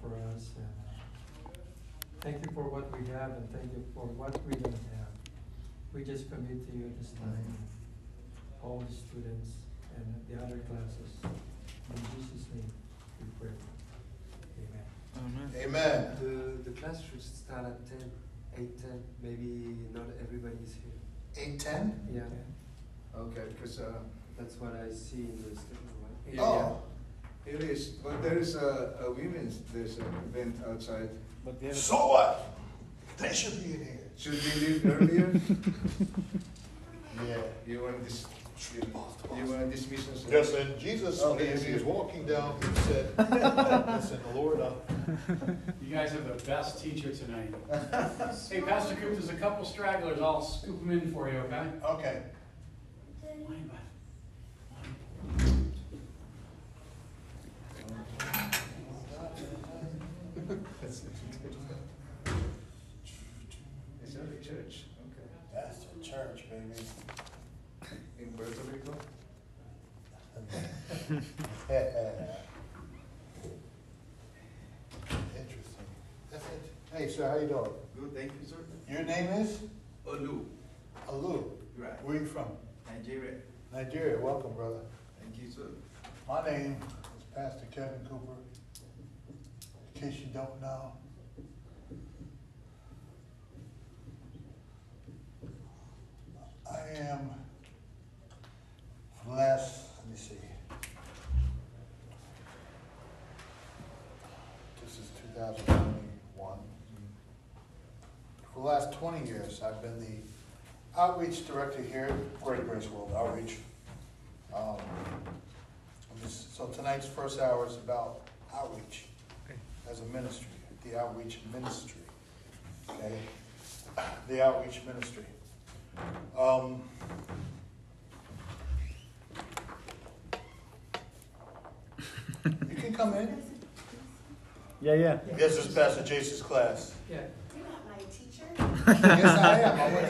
for us. And uh, thank you for what we have and thank you for what we don't have. We just commit to you this time, all the students and the other classes. In Jesus' name, we pray. Amen. Amen. The, the class should start at 10, 8, 10. Maybe not everybody is here. Eight ten? Yeah, Okay, because, uh, that's what I see in the schedule, right? Yeah, oh, it is, but there is a, a women's, there's an event outside. But the other- So what? They should be in here. Should we leave earlier? Yeah. You want to dis, you, you want to dismiss us? Yes, and Jesus, when Okay. he was walking down, he said, listen, the Lord, uh, You guys have the best teacher tonight. Hey, Pastor Coop, there's a couple stragglers. I'll scoop them in for you, okay? okay. Wine, bud. It's early church, okay. That's the church, baby. In Puerto Rico? Interesting. That's it. How you doing? Good, thank you, sir. Your name is? Olu, Alu. right, Where you from? Nigeria. Nigeria. Welcome, brother. Thank you, sir. My name is Pastor Kevin Cooper. In case you don't know. I am, for the last, let me see. This is two thousand twenty-one. For the last twenty years, I've been the outreach director here at Greater Grace World Outreach. Um, I'm So tonight's first hour is about outreach as a ministry, the outreach ministry, okay? The outreach ministry. Um, You can come in. Yeah, yeah. This is Pastor Jason's class. Yeah. You're not my teacher? Yes, I am. I went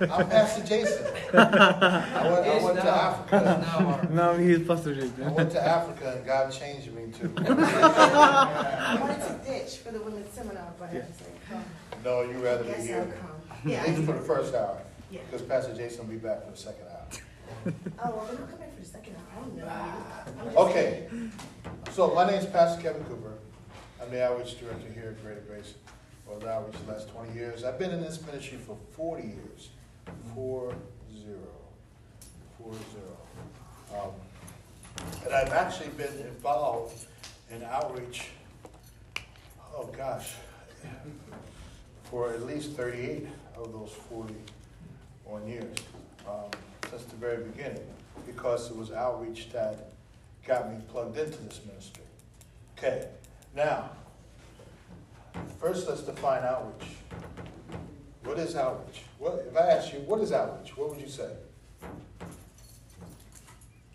to, I'm Pastor Jason. I went, I went to Africa. Now he's Pastor Jason. I went to Africa and God changed me to. I wanted to ditch for the women's seminar, but I was like, come. No, you rather be Guess I'll here. come. Yeah. At least for the first hour, Yeah. because Pastor Jason will be back for the second hour. Oh, well, then I'll come in for the second hour. I don't know. Ah. you. Okay, saying. so my name is Pastor Kevin Cooper. I'm the outreach director here at Greater Grace Outreach the last twenty years. I've been in this ministry for forty years. Four zero. Four zero. Um, And I've actually been involved in outreach, oh gosh, for at least thirty-eight of those forty-one years, um, since the very beginning, because it was outreach that got me plugged into this ministry. Okay, now, first let's define outreach. What is outreach? What, if I ask you, what is outreach, what would you say?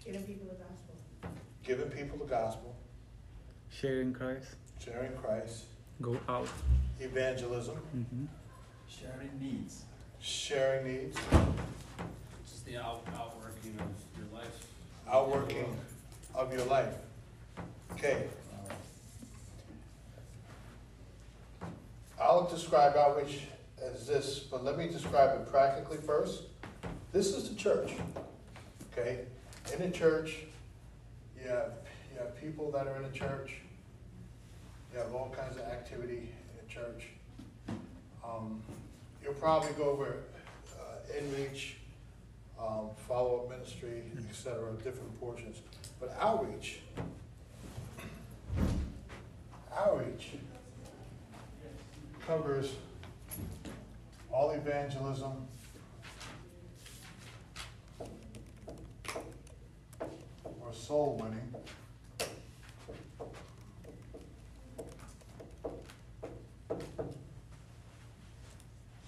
Giving people the gospel. Giving people the gospel, Sharing Christ. sharing Christ, Go out. evangelism, Mm-hmm. Sharing needs. sharing needs, Just the out, outworking of your life. outworking of your life. Okay. I'll describe outreach as this, but let me describe it practically first. This is the church, okay? In the church, you have, you have people that are in the church. You have all kinds of activity in the church. Um, You'll probably go over uh, in-reach, um, follow-up ministry, etc., different portions. But outreach, outreach covers all evangelism, or soul winning.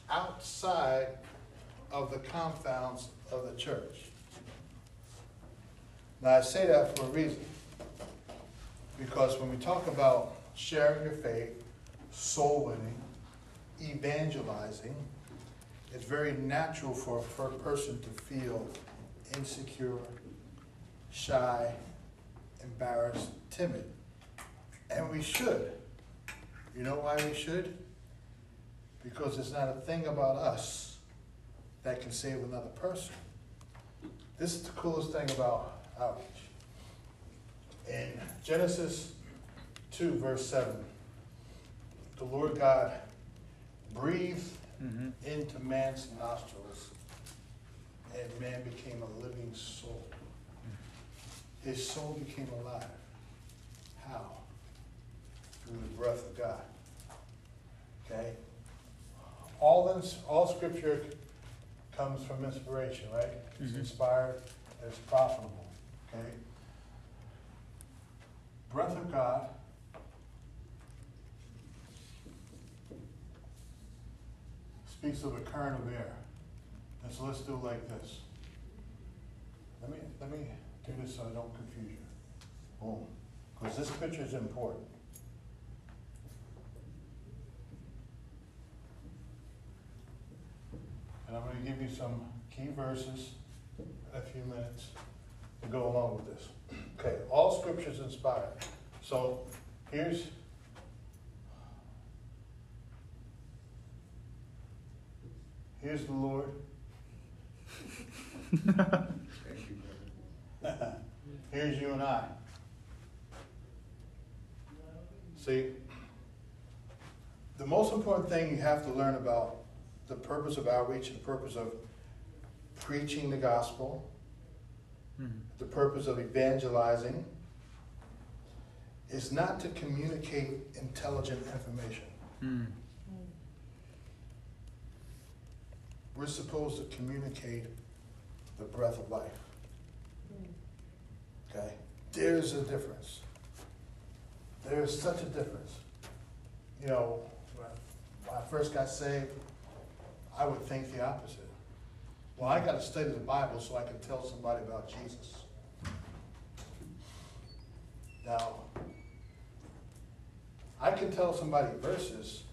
Outside of the confounds of the church. Now, I say that for a reason. Because when we talk about sharing your faith, soul winning, evangelizing, it's very natural for, a person to feel insecure, shy, embarrassed, timid. And we should. You know why we should? Because it's not a thing about us that can save another person. This is the coolest thing about outreach. In Genesis 2, verse 7, the Lord God breathed Mm-hmm. into man's nostrils, and man became a living soul. His soul became alive. How? Through the breath of God. Okay? All ins all scripture comes from inspiration, right? It's Mhm. inspired, it's profitable. Okay? Breath of God speaks of a current of air. And so let's do like this. Let me, let me do this so I don't confuse you. Boom. Because this picture is important. And I'm gonna give you some key verses a few minutes to go along with this. Okay, all scriptures inspired. So here's, here's the Lord. Thank you, brother. Here's you and I. See, the most important thing you have to learn about the purpose of outreach, the purpose of preaching the gospel, Mm-hmm. the purpose of evangelizing, is not to communicate intelligent information. Mm. We're supposed to communicate the breath of life. Okay? There's a difference. There's such a difference. You know, when I first got saved, I would think the opposite. Well, I gotta study the Bible so I can tell somebody about Jesus. Now, I can tell somebody verses,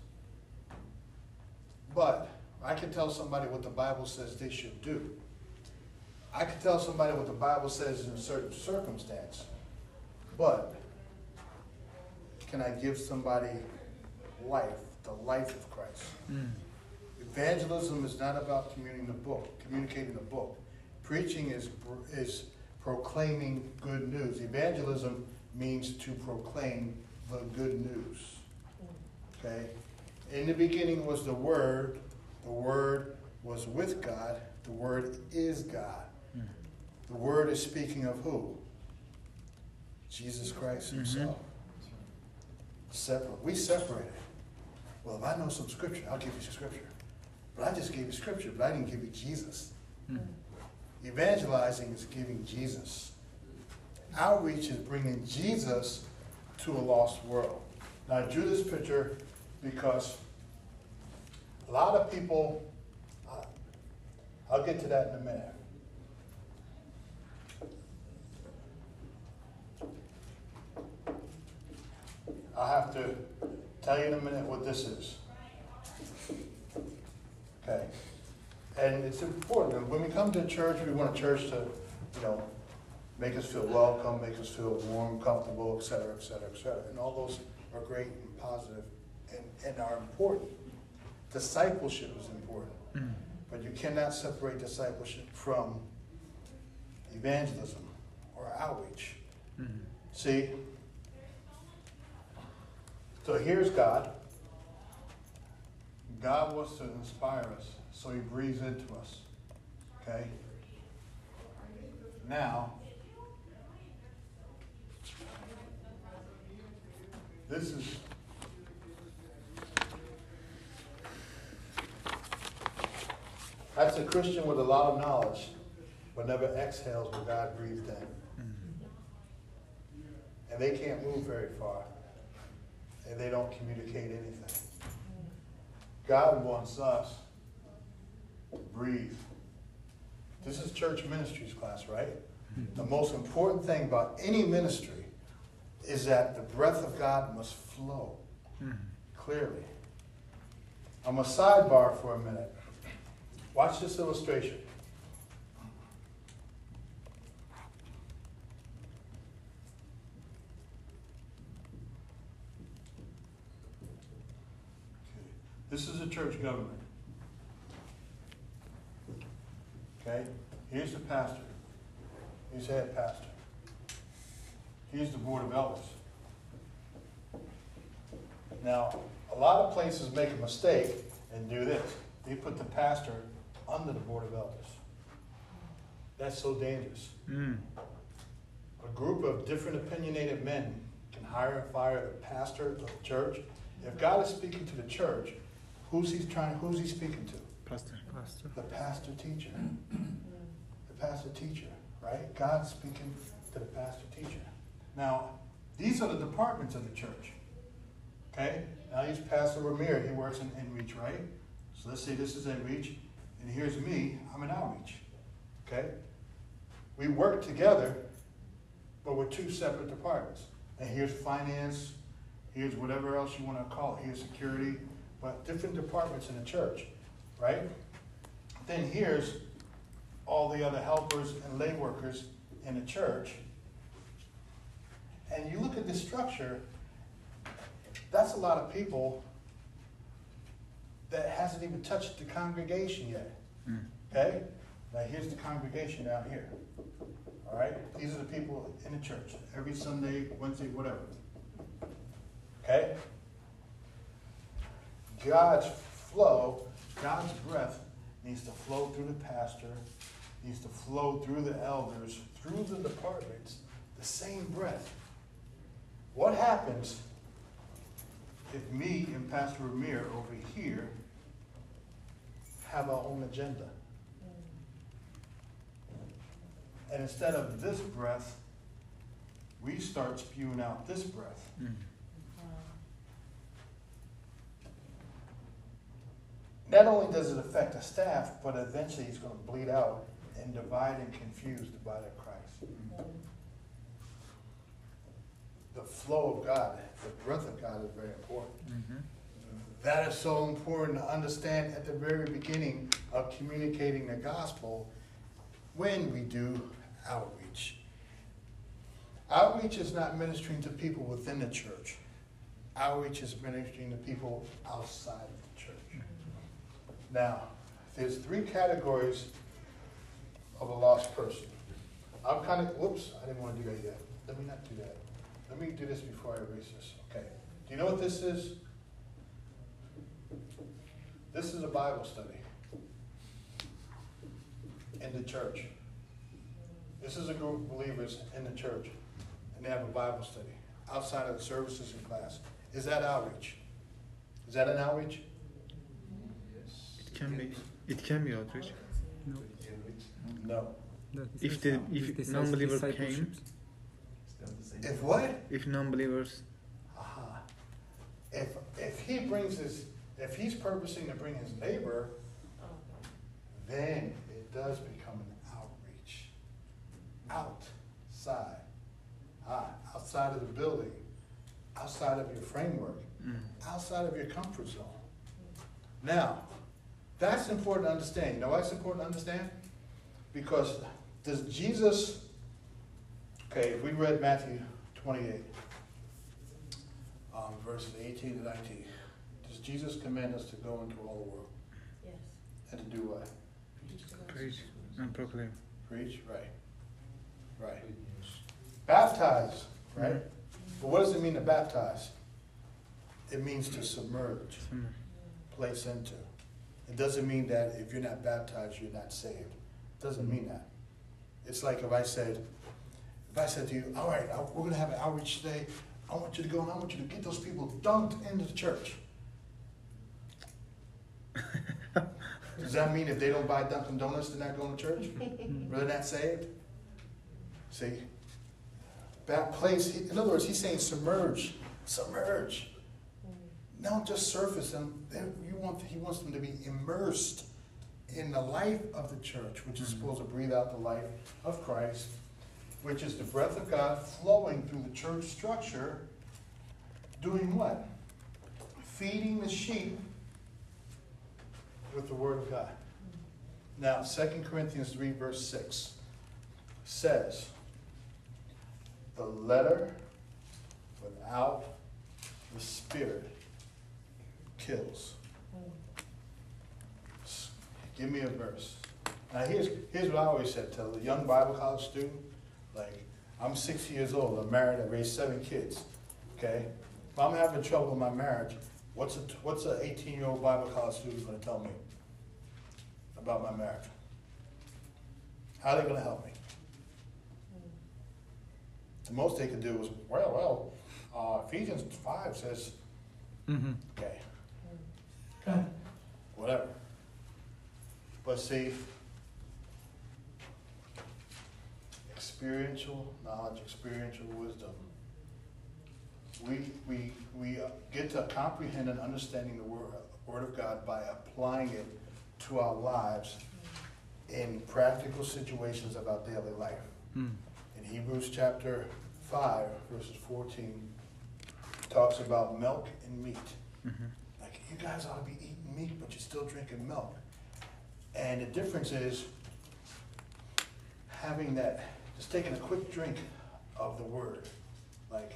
but I can tell somebody what the Bible says they should do. I can tell somebody what the Bible says in a certain circumstance, but can I give somebody life, the life of Christ? Mm. Evangelism is not about communicating the book, communicating the book. Preaching is, is proclaiming good news. Evangelism means to proclaim the good news. Okay? In the beginning was the Word, the Word was with God, the Word is God. Mm. The Word is speaking of who? Jesus Christ Himself. Separate. We separated. Well, if I know some scripture, I'll give you scripture. But I just gave you scripture, but I didn't give you Jesus. Mm. Evangelizing is giving Jesus. Outreach is bringing Jesus to a lost world. Now, I drew this picture because a lot of people, uh, I'll get to that in a minute. I'll have to tell you in a minute what this is. Okay? And it's important, when we come to church, we want a church to, you know, make us feel welcome, make us feel warm, comfortable, et cetera, et cetera, et cetera. And all those are great and positive and, and are important. Discipleship is important, Mm. but you cannot separate discipleship from evangelism or outreach. Mm. See? So here's God. God wants to inspire us, so he breathes into us. Okay? Now, this is that's a Christian with a lot of knowledge, but never exhales what God breathed in and they can't move very far, and they don't communicate anything. God wants us to breathe. This is church ministries class, right? The most important thing about any ministry is that the breath of God must flow Mm. clearly. I'm a sidebar for a minute. Watch this illustration. This is a church government. Okay, here's the pastor. Here's head pastor. Here's the board of elders. Now, a lot of places make a mistake and do this. They put the pastor under the board of elders. That's so dangerous. Mm. A group of different opinionated men can hire and fire the pastor of the church. If God is speaking to the church, who's he trying, who's he speaking to? Pastor. Pastor. The pastor teacher. The pastor teacher, right? God's speaking to the pastor teacher. Now, these are the departments of the church. Okay? Now he's Pastor Ramir, he works in Inreach, right? So let's say this is Inreach, and here's me, I'm an Outreach. Okay? We work together, but we're two separate departments. And here's finance, here's whatever else you want to call it, here's security, but different departments in the church, right? Then here's all the other helpers and lay workers in the church. And you look at this structure, that's a lot of people that hasn't even touched the congregation yet. Mm. Okay? Now here's the congregation out here. All right? These are the people in the church every Sunday, Wednesday, whatever. Okay? God's flow, God's breath needs to flow through the pastor, needs to flow through the elders, through the departments, the same breath. What happens if me and Pastor Ramir over here have our own agenda? And instead of this breath, we start spewing out this breath. Mm. Not only does it affect the staff, but eventually it's going to bleed out and divide and confuse the body of Christ. The flow of God, the breath of God is very important. Mhm. That is so important to understand at the very beginning of communicating the gospel when we do outreach. Outreach is not ministering to people within the church. Outreach is ministering to people outside of the church. Now, there's three categories of a lost person. I'm kind of, whoops, I didn't want to do that yet. Let me not do that. Let me do this before I erase this, okay? Do you know what this is? This is a Bible study in the church. This is a group of believers in the church, and they have a Bible study outside of the services and class. Is that outreach? Is that an outreach? Yes. It can be. It can be outreach. No. No. If the if non-believer came, If what? if non-believers, Aha. If, if he brings his, if he's purposing to bring his neighbor, then it does become an outreach. Outside. Ah, outside of the building, outside of your framework, mm. outside of your comfort zone. Now, that's important to understand. You know why it's important to understand? Because does Jesus, okay, if we read Matthew twenty-eight, um, verses eighteen to nineteen, does Jesus command us to go into all the world Yes. and to do what? preach and proclaim. Preach, right, right. Baptize, right? But what does it mean to baptize? It means to submerge. Some- place into. It doesn't mean that if you're not baptized, you're not saved. It doesn't mean that. It's like if I said, if I said to you, all right, we're gonna have an outreach today, I want you to go and I want you to get those people dunked into the church. Does that mean if they don't buy Dunkin' Donuts, they're not going to church? Or they're not saved? See? That place, in other words, he's saying submerge, submerge. Don't just surface them. You want, he wants them to be immersed in the life of the church, which is Mhm. supposed to breathe out the life of Christ, which is the breath of God flowing through the church structure, doing what? Feeding the sheep with the word of God. Now, 2 Corinthians 3, verse 6 says, The letter without the spirit kills. Give me a verse. Now, here's, here's what I always said to a young Bible college student, like, I'm sixty years old, I'm married, I raised seven kids, okay? If I'm having trouble in my marriage, what's a, what's an eighteen-year-old Bible college student gonna tell me about my marriage? How are they gonna help me? The most they can do is, well, well, uh, Ephesians five says, Mm-hmm. okay. Whatever. But see, experiential knowledge, experiential wisdom. We, we, we uh, get to comprehend and understanding the word, word of God by applying it to our lives in practical situations of our daily life. Mm. In Hebrews chapter five, verses fourteen, talks about milk and meat. Mm-hmm. Like, you guys ought to be eating meat, but you're still drinking milk. And the difference is having that, just taking a quick drink of the word. Like,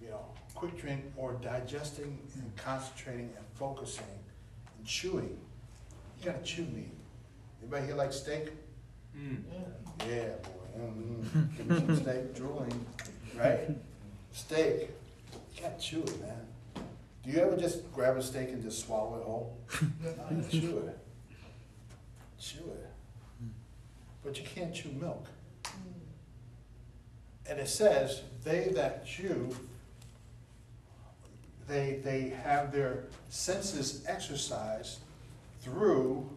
you know, quick drink or digesting and concentrating and focusing and chewing. You gotta chew meat. Anybody here like steak? Yeah, boy. Mm, Give me some steak, drooling, right? Steak. You gotta chew it, man. Do you ever just grab a steak and just swallow it whole? No, chew it. Chew it. But you can't chew milk. And it says, they that chew, they, they have their senses exercised through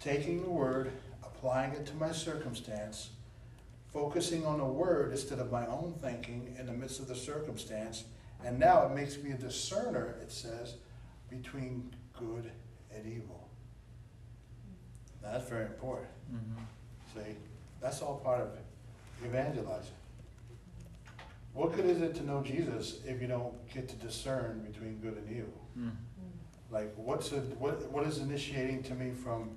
taking the word, applying it to my circumstance, focusing on the word instead of my own thinking in the midst of the circumstance. And now it makes me a discerner, it says, between good and evil. Now, that's very important. Mm-hmm. See, that's all part of evangelizing. What good is it to know Jesus if you don't get to discern between good and evil? Mm. Like, what's it, what, what is initiating to me from,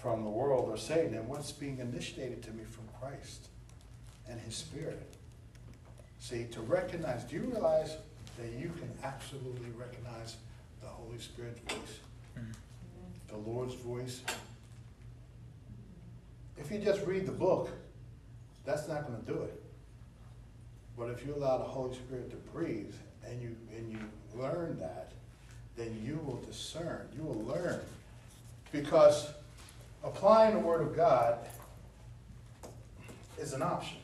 from the world or Satan, and what's being initiated to me from Christ and His Spirit? See, to recognize, do you realize that you can absolutely recognize the Holy Spirit's voice, Mm. the Lord's voice? If you just read the book, that's not gonna do it. But if you allow the Holy Spirit to breathe and you, and you learn that, then you will discern, you will learn. Because applying the Word of God is an option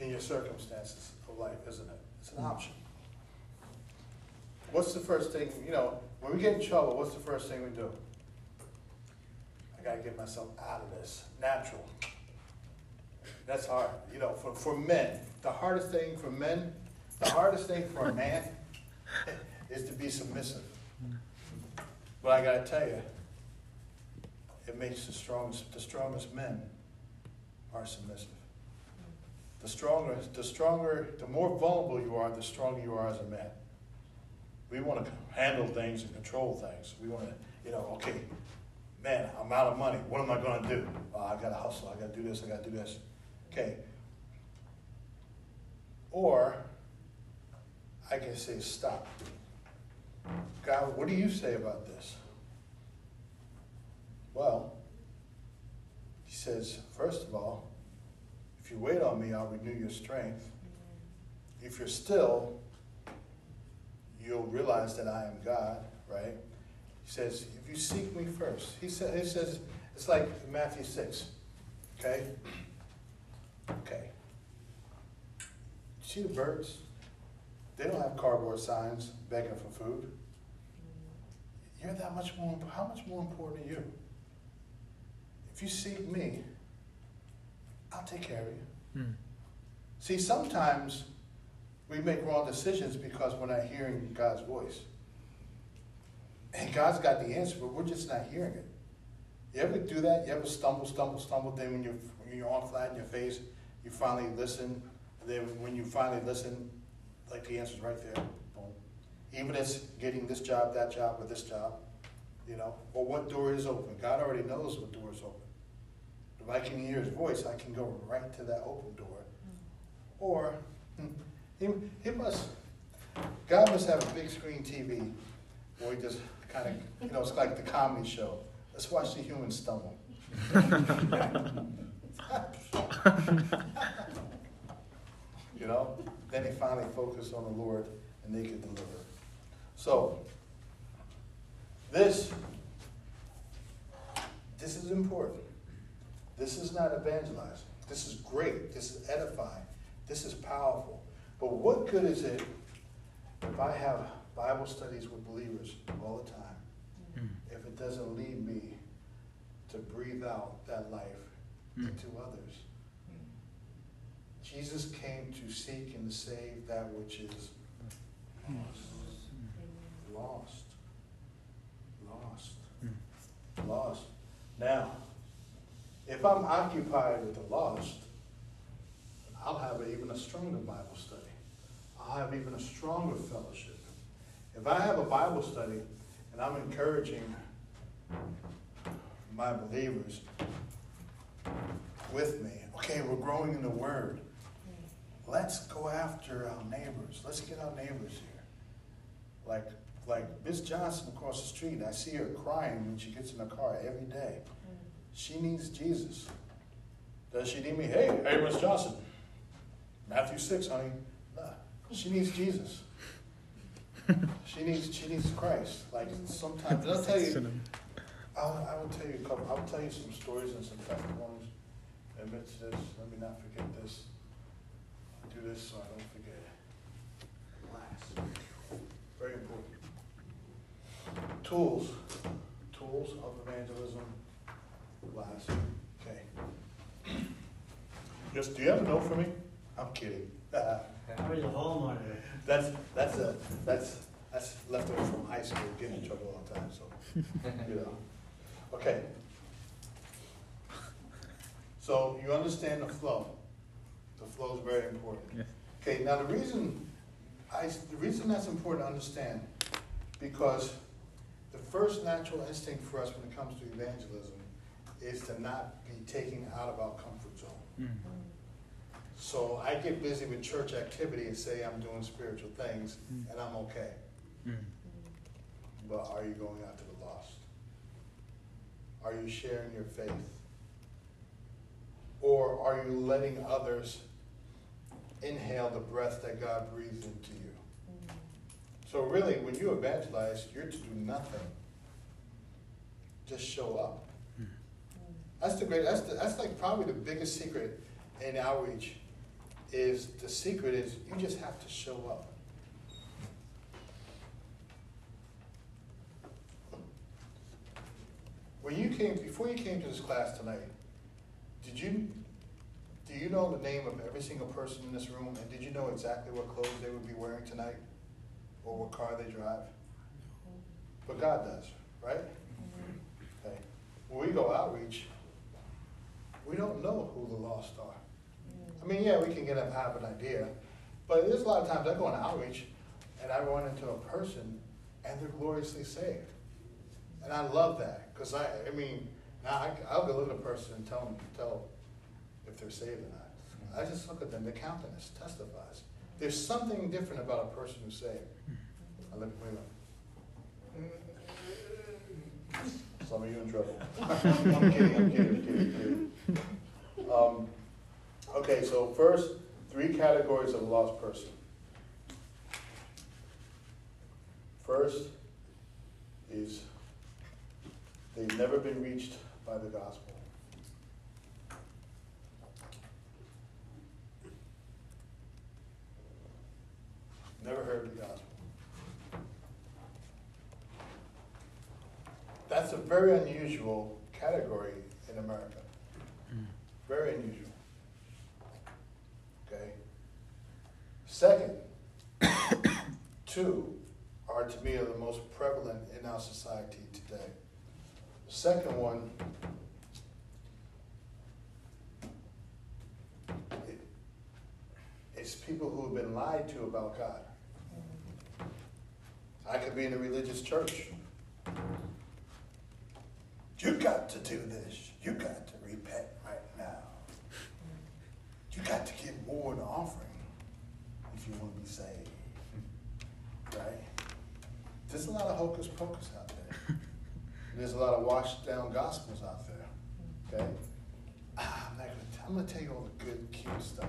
in your circumstances of life, isn't it? It's an option. What's the first thing, you know, when we get in trouble, what's the first thing we do? I gotta get myself out of this, natural. That's hard, you know, for, for men, the hardest thing for men, the hardest thing for a man is to be submissive. But I gotta tell you, it makes the strongest, the strongest men are submissive. The stronger, the stronger, the more vulnerable you are, the stronger you are as a man. We wanna handle things and control things. We wanna, you know, okay, man, I'm out of money. What am I gonna do? Oh, I gotta hustle. I gotta do this. I gotta do this. Okay. Or I can say, stop. God, what do you say about this? Well, he says, first of all, if you wait on me, I'll renew your strength. If you're still, you'll realize that I am God, right? He says, if you seek me first, he said, he says, it's like Matthew 6, okay? Okay. See the birds? They don't have cardboard signs begging for food. You're that much more, how much more important are you? If you seek me, I'll take care of you. Mm. See, sometimes we make wrong decisions because we're not hearing God's voice. And God's got the answer, but we're just not hearing it. You ever do that? You ever stumble, stumble, stumble? Then when you're, when you're on flat in your face, you finally listen. And then when you finally listen, like the answer's right there. Boom. Even as getting this job, that job, or this job, you know, or what door is open. God already knows what door is open. If I can hear his voice, I can go right to that open door. Or hmm, he, he must, God must have a big screen TV where we just kind of, you know, it's like the comedy show. Let's watch the humans stumble. You know, then they finally focus on the Lord and they can deliver. So, this, this is important. This is not evangelizing. This is great. This is edifying. This is powerful. But what good is it if I have Bible studies with believers all the time Mm. if it doesn't lead me to breathe out that life Mm. into others? Jesus came to seek and to save that which is lost. Lost. Lost. Lost. Now, if I'm occupied with the lost, I'll have even a stronger Bible study. I'll have even a stronger fellowship. If I have a Bible study and I'm encouraging my believers with me, okay, we're growing in the Word. Let's go after our neighbors. Let's get our neighbors here. Like, like Miss Johnson across the street, I see her crying when she gets in the car every day. She needs Jesus. Does she need me? Hey, hey, Miss Johnson. Matthew 6, honey. Nah, she needs Jesus. She needs she needs Christ. Like sometimes I'll tell you I'll, I will tell you a couple I'll tell you some stories and some testimonies. Amidst this, let me not forget this. I'll this so I don't forget. Last. Very important. Tools. Tools of evangelism. Last. Okay. Yes, do you have a note for me? I'm kidding. How home on it? That's, that's a, that's, that's leftover from high school, getting in trouble all the time, so, you know. Okay. So you understand the flow. The flow is very important. Yes. Okay, now the reason, I, the reason that's important to understand, because the first natural instinct for us when it comes to evangelism is to not be taken out of our comfort zone. Mm. So I get busy with church activity and say I'm doing spiritual things Mm. and I'm okay. Mm. But are you going out to the lost? Are you sharing your faith? Or are you letting others inhale the breath that God breathes into you? So really, when you evangelize, you're to do nothing. Just show up. That's the great. That's the, that's like probably the biggest secret in outreach. Is the secret is you just have to show up. When you came before you came to this class tonight, did you do you know the name of every single person in this room, and did you know exactly what clothes they would be wearing tonight, or what car they drive? But God does, right? Okay. When we go outreach, we don't know who the lost are. I mean, yeah, we can get a have an idea, but there's a lot of times I go on outreach and I run into a person and they're gloriously saved, and I love that because I, I mean, now I, I'll go look at a person and tell them, tell if they're saved or not. I just look at them; their countenance testifies. There's something different about a person who's saved. I look, wait a minute. Some of you in trouble. I'm kidding, I'm kidding, I'm kidding, I'm kidding. Um, okay, so first, three categories of lost person. First is they've never been reached by the gospel. Never heard the gospel. That's a very unusual category in America. Hmm. Very unusual. Okay? Second, two are to me are the most prevalent in our society today. The second one, it, it's people who have been lied to about God. I could be in a religious church. You got to do this. You got to repent right now. You got to give more in the offering if you want to be saved. Right? there's a lot of hocus pocus out there. There's a lot of washed down gospels out there. Okay? Ah, I'm, not gonna t- I'm gonna tell you all the good, cute stuff.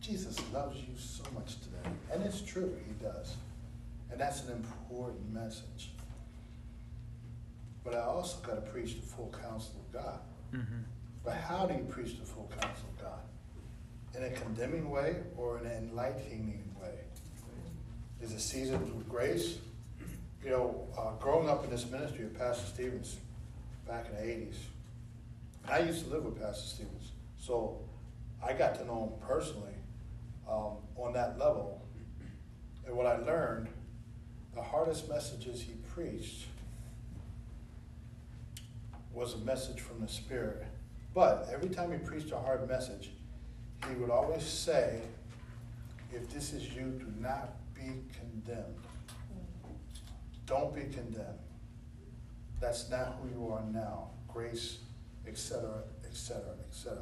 Jesus loves you so much today. And it's true, he does. And that's an important message. But I also gotta preach the full counsel of God. Mm-hmm. But how do you preach the full counsel of God? In a condemning way or in an enlightening way? Is it seasoned with grace? You know, uh, growing up in this ministry of Pastor Stevens back in the eighties, I used to live with Pastor Stevens, so I got to know him personally um, on that level. And what I learned, the hardest messages he preached was a message from the Spirit. But every time he preached a hard message, he would always say, if this is you, do not be condemned. Don't be condemned. That's not who you are now. Grace, etc., etc., etc.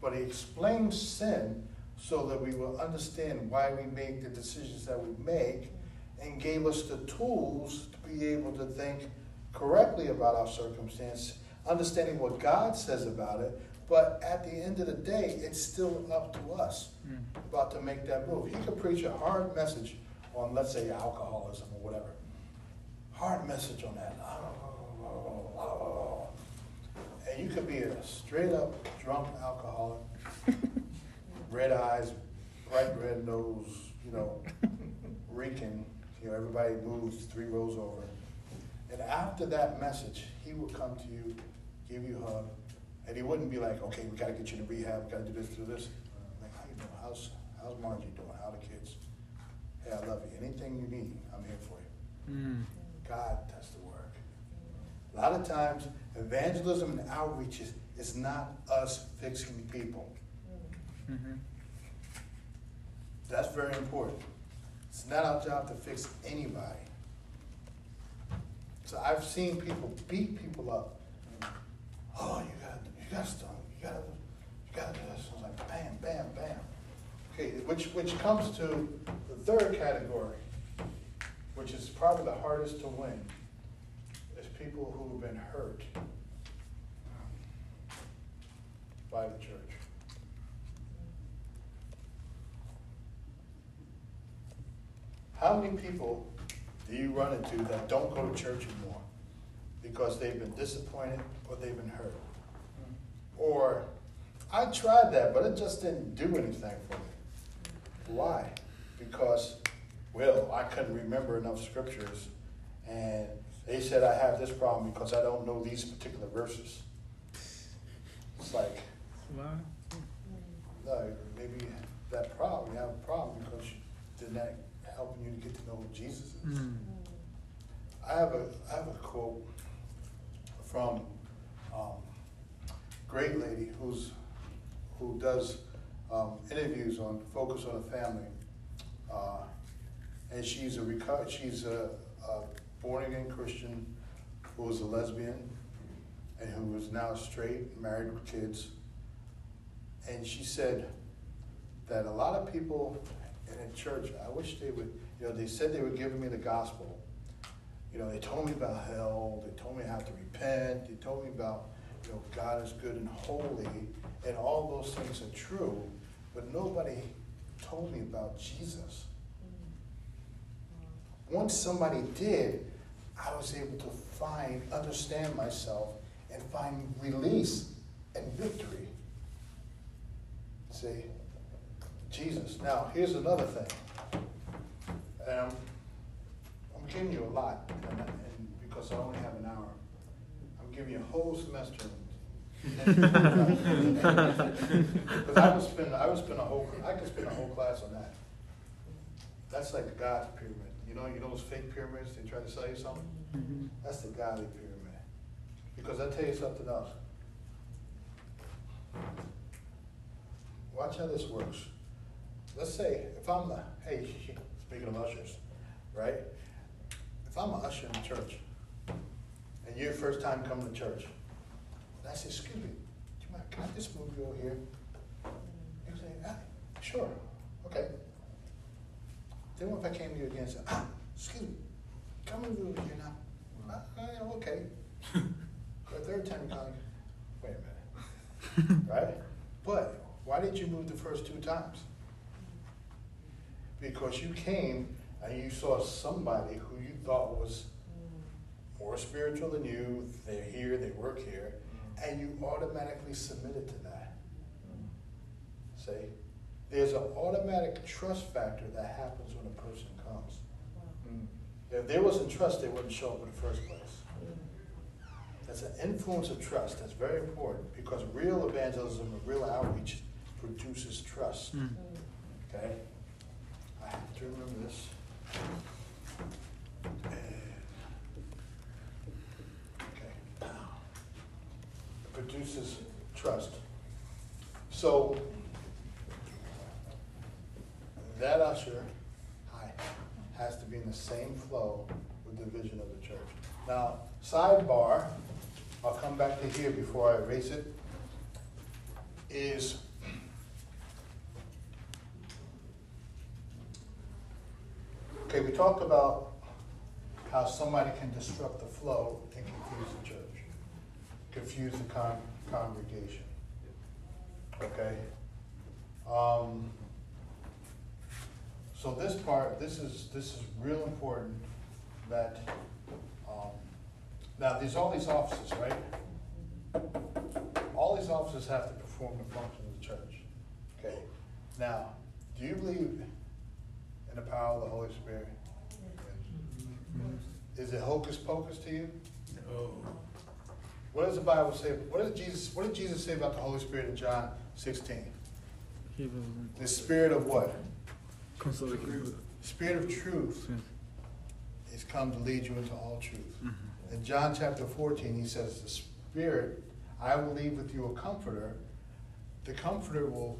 But he explains sin so that we will understand why we make the decisions that we make and gave us the tools to be able to think correctly about our circumstance, understanding what God says about it. But at the end of the day, it's still up to us Mm. about to make that move. He could preach a hard message on, let's say, alcoholism or whatever. Hard message on that. And you could be a straight up drunk alcoholic, red eyes, bright red nose, you know, reeking. You know, everybody moves three rows over. And after that message, he would come to you, give you a hug, and he wouldn't be like, okay, we gotta get you to rehab, we gotta do this, do this. Like, how you doing? How's, how's Margie doing? How the kids? Hey, I love you. Anything you need, I'm here for you. Mm. God does the work. A lot of times, evangelism and outreach is, is not us fixing people. Mm-hmm. That's very important. It's not our job to fix anybody. So I've seen people beat people up. Oh, you got, you got stuff, you got, you got to do this. I was like, bam, bam, bam. Okay, which, which comes to the third category, which is probably the hardest to win, is people who have been hurt by the church. How many people do you run into that don't go to church anymore because they've been disappointed or they've been hurt? Or, I tried that, but it just didn't do anything for me. Why? Because, well, I couldn't remember enough scriptures, and they said I have this problem because I don't know these particular verses. It's like, no, maybe that problem, you have a problem because you- they're not helping you to get to know who Jesus is. Mm. I have a, I have a quote from, um, great lady who's, who does, um, interviews on Focus on the Family. Uh, and she's a reco- she's a, a born again Christian who was a lesbian and who is now straight, married with kids. And she said that a lot of people in church, I wish they would, you know, they said they were giving me the gospel. You know, they told me about hell, they told me how to repent, they told me about, you know, God is good and holy, and all those things are true, but nobody told me about Jesus. Mm. Once somebody did, I was able to find, understand myself, and find release and victory. See, Now, here's another thing. Um, I'm giving you a lot, and, and because I only have an hour, I'm giving you a whole semester. Because I would spend, I would spend a whole, I could spend a whole class on that. That's like the God's pyramid. You know, you know those fake pyramids, they try to sell you something? Mm-hmm. That's the godly pyramid. Because I tell you something else. Watch how this works. Let's say if I'm the, hey, speaking of ushers, right? If I'm an usher in the church, and you're first time coming to church, and I say, excuse me, do you mind, can I just move you over here? You say, ah, sure, okay. Then what if I came to you again and said, ah, excuse me, come and move here now. Uh, uh, okay. The third time, you're like, wait a minute. Right? But why did you move the first two times? Because you came and you saw somebody who you thought was more spiritual than you, they're here, they work here, and you automatically submitted to that. See? There's an automatic trust factor that happens when a person comes. If there wasn't trust, they wouldn't show up in the first place. That's an influence of trust. That's very important because real evangelism and real outreach produces trust. Mm. Okay? To remember this. Okay. Produces trust. So, that usher, hi, has to be in the same flow with the vision of the church. Now, sidebar, I'll come back to here before I erase it, is Okay, we talked about how somebody can disrupt the flow and confuse the church, confuse the con- congregation. Okay? Um, so this part, this is, this is real important that, um, now, there's all these offices, right? All these offices have to perform the function of the church. Okay? Now, do you believe in the power of the Holy Spirit? Is it hocus pocus to you? No. What does the Bible say? What does Jesus, what did Jesus say about the Holy Spirit in John sixteen? The spirit of what? consolidate. Spirit of truth is come to lead you into all truth. Mhm. In John chapter fourteen, he says, the Spirit, I will leave with you a comforter. The comforter will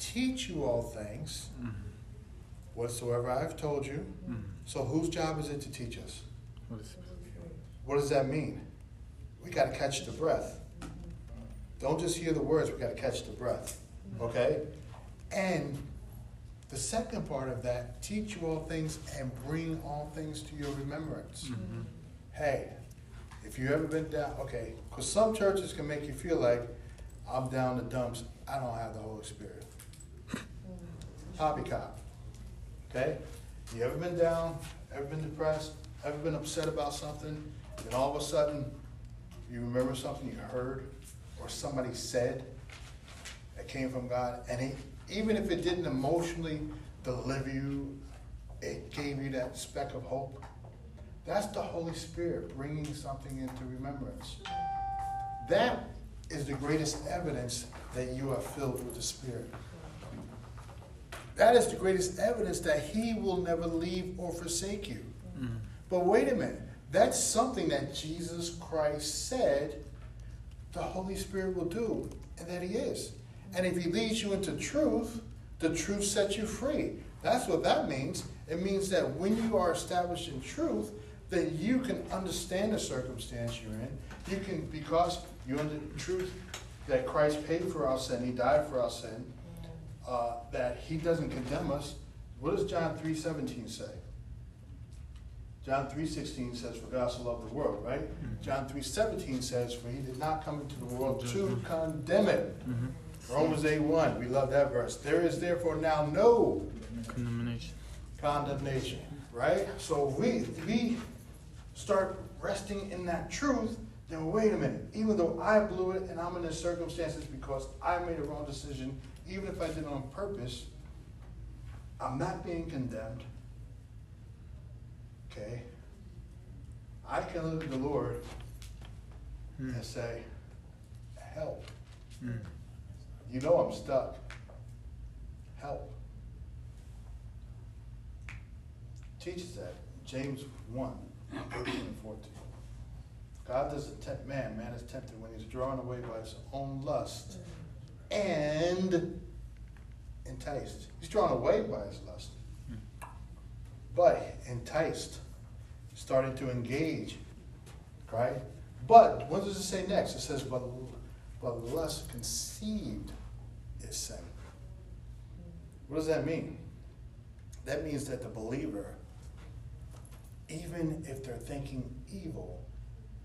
teach you all things Mhm. Whatsoever I've told you. Mhm. So whose job is it to teach us? What is it? What does that mean? We got to catch the breath. Don't just hear the words, we got to catch the breath. Okay? And the second part of that, teach you all things and bring all things to your remembrance. Mhm. Hey, if you ever been down, okay, because some churches can make you feel like I'm down the dumps, I don't have the Holy Spirit. Poppycock. Okay? You ever been down, ever been depressed, ever been upset about something, and all of a sudden you remember something you heard or somebody said that came from God, and he, even if it didn't emotionally deliver you, it gave you that speck of hope. That's the Holy Spirit bringing something into remembrance. That is the greatest evidence that you are filled with the Spirit. That is the greatest evidence that He will never leave or forsake you. Mhm. But wait a minute, that's something that Jesus Christ said the Holy Spirit will do, and that He is. And if He leads you into truth, the truth sets you free. That's what that means. It means that when you are established in truth, then you can understand the circumstance you're in. You can, because you under truth that Christ paid for our sin, He died for our sin, uh, that He doesn't condemn us. What does John three seventeen say? John three sixteen says, "For God so loved the world," right? John three seventeen says, "For He did not come into the world to condemn it." Mhm. Romans eight one, we love that verse. There is therefore now no Condemnation. condemnation, right? So we we start resting in that truth, then wait a minute. Even though I blew it and I'm in this circumstances because I made a wrong decision, even if I did it on purpose, I'm not being condemned. Okay? I can look at the Lord Mm. and say, help. Mm. You know I'm stuck. Help. Teaches that. James 1, 13 and 14. God doesn't tempt man. Man is tempted when he's drawn away by his own lust and enticed. He's drawn away by his lust. But enticed. Starting to engage. Right? But what does it say next? It says, but, but lust conceived is sin. What does that mean? That means that the believer, even if they're thinking evil,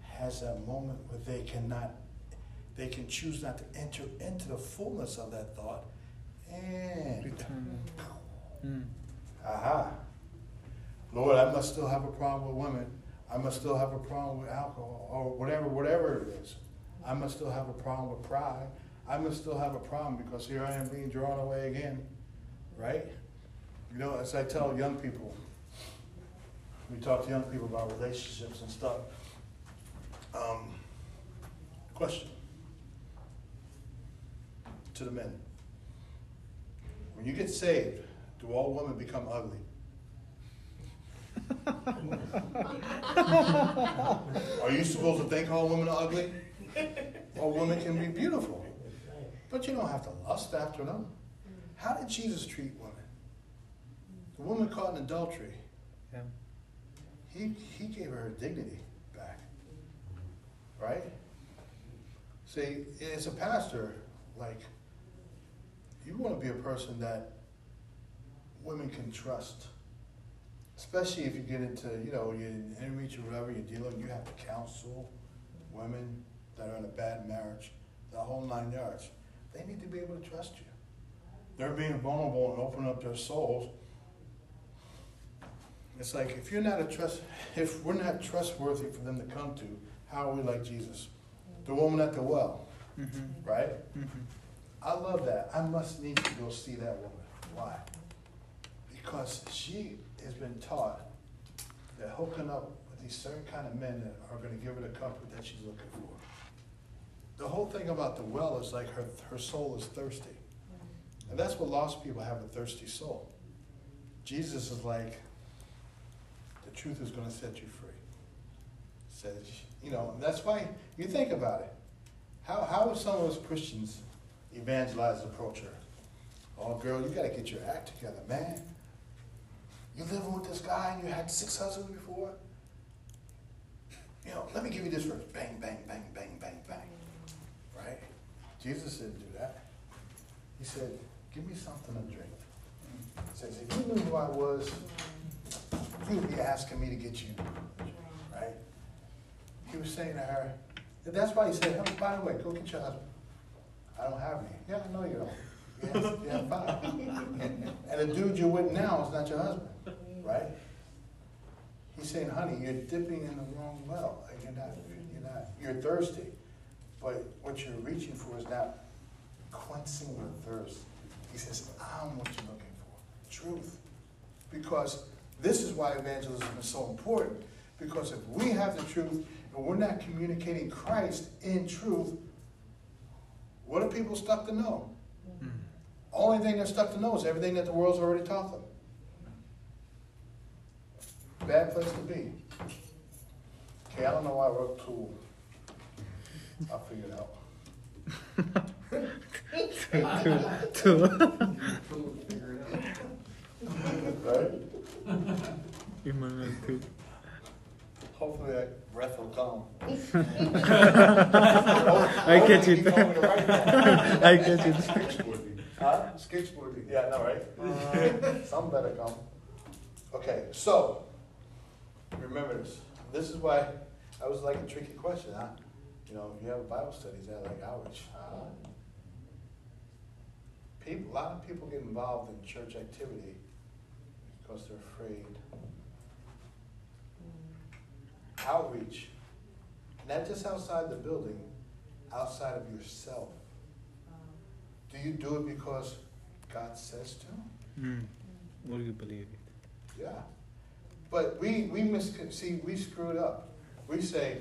has that moment where they cannot, they can choose not to enter into the fullness of that thought and Return. Mm. Aha. Lord, I must still have a problem with women. I must still have a problem with alcohol or whatever, whatever it is. I must still have a problem with pride. I must still have a problem because here I am being drawn away again. Right? You know, as I tell young people, we talk to young people about relationships and stuff. Um, question to the men. When you get saved, do all women become ugly? Are you supposed to think all women are ugly? All women can be beautiful. But you don't have to lust after them. How did Jesus treat women? The woman caught in adultery, Yeah. he, he gave her her dignity back. Right? See, as a pastor, like, you want to be a person that women can trust. Especially if you get into, you know, you're in reach or whatever, you're dealing, you have to counsel women that are in a bad marriage, the whole nine yards. They need to be able to trust you. They're being vulnerable and opening up their souls. It's like if you're not a trust, if we're not trustworthy for them to come to, how are we like Jesus? The woman at the well, Mm-hmm. right? Mm-hmm. I love that. I must need to go see that woman. Why? Because she has been taught that hooking up with these certain kind of men that are going to give her the comfort that she's looking for. The whole thing about the well is like her, her soul is thirsty. And that's what lost people have a thirsty soul. Jesus is like, the truth is going to set you free. Says, you know, that's why you think about it. How, how would some of us Christians evangelize and approach her? Oh, girl, you got to get your act together, man. You living with this guy and you had six husbands before? You know, let me give you this verse. Bang, bang, bang, bang, bang, bang. Right? Jesus didn't do that. He said, give me something to drink. He says, if you knew who I was, you would be asking me to get you. Right? He was saying to her, and that's why he said, oh, by the way, go get your husband. I don't have any. Yeah, I know you don't. You have, five. And the dude you're with now is not your husband, right? He's saying, honey, you're dipping in the wrong well. You're not, you're not, you're thirsty. But what you're reaching for is not quenching your thirst. He says, I'm what you're looking for. Truth. Because this is why evangelism is so important. Because if we have the truth and we're not communicating Christ in truth, what are people stuck to know? Hmm. Only thing they're stuck to know is everything that the world's already taught them. Bad place to be. Okay, I don't know why I wrote tool. I'll figure it out. Two. Figure it out. Right? Emmanuel two. Hopefully that breath will come. I catch it. He told me to write that. I catch it. Huh? Skateboarding. Yeah, no, know, right? Uh, Some better come. Okay, so, remember this. This is why, I was like a tricky question, huh? You know, you have Bible studies that like outreach. uh, People, a lot of people get involved in church activity because they're afraid. Outreach, not just outside the building, outside of yourself. Do you do it because God says to? Mm. Will you believe it? Yeah. But we, we mis, see, we screwed up. We say,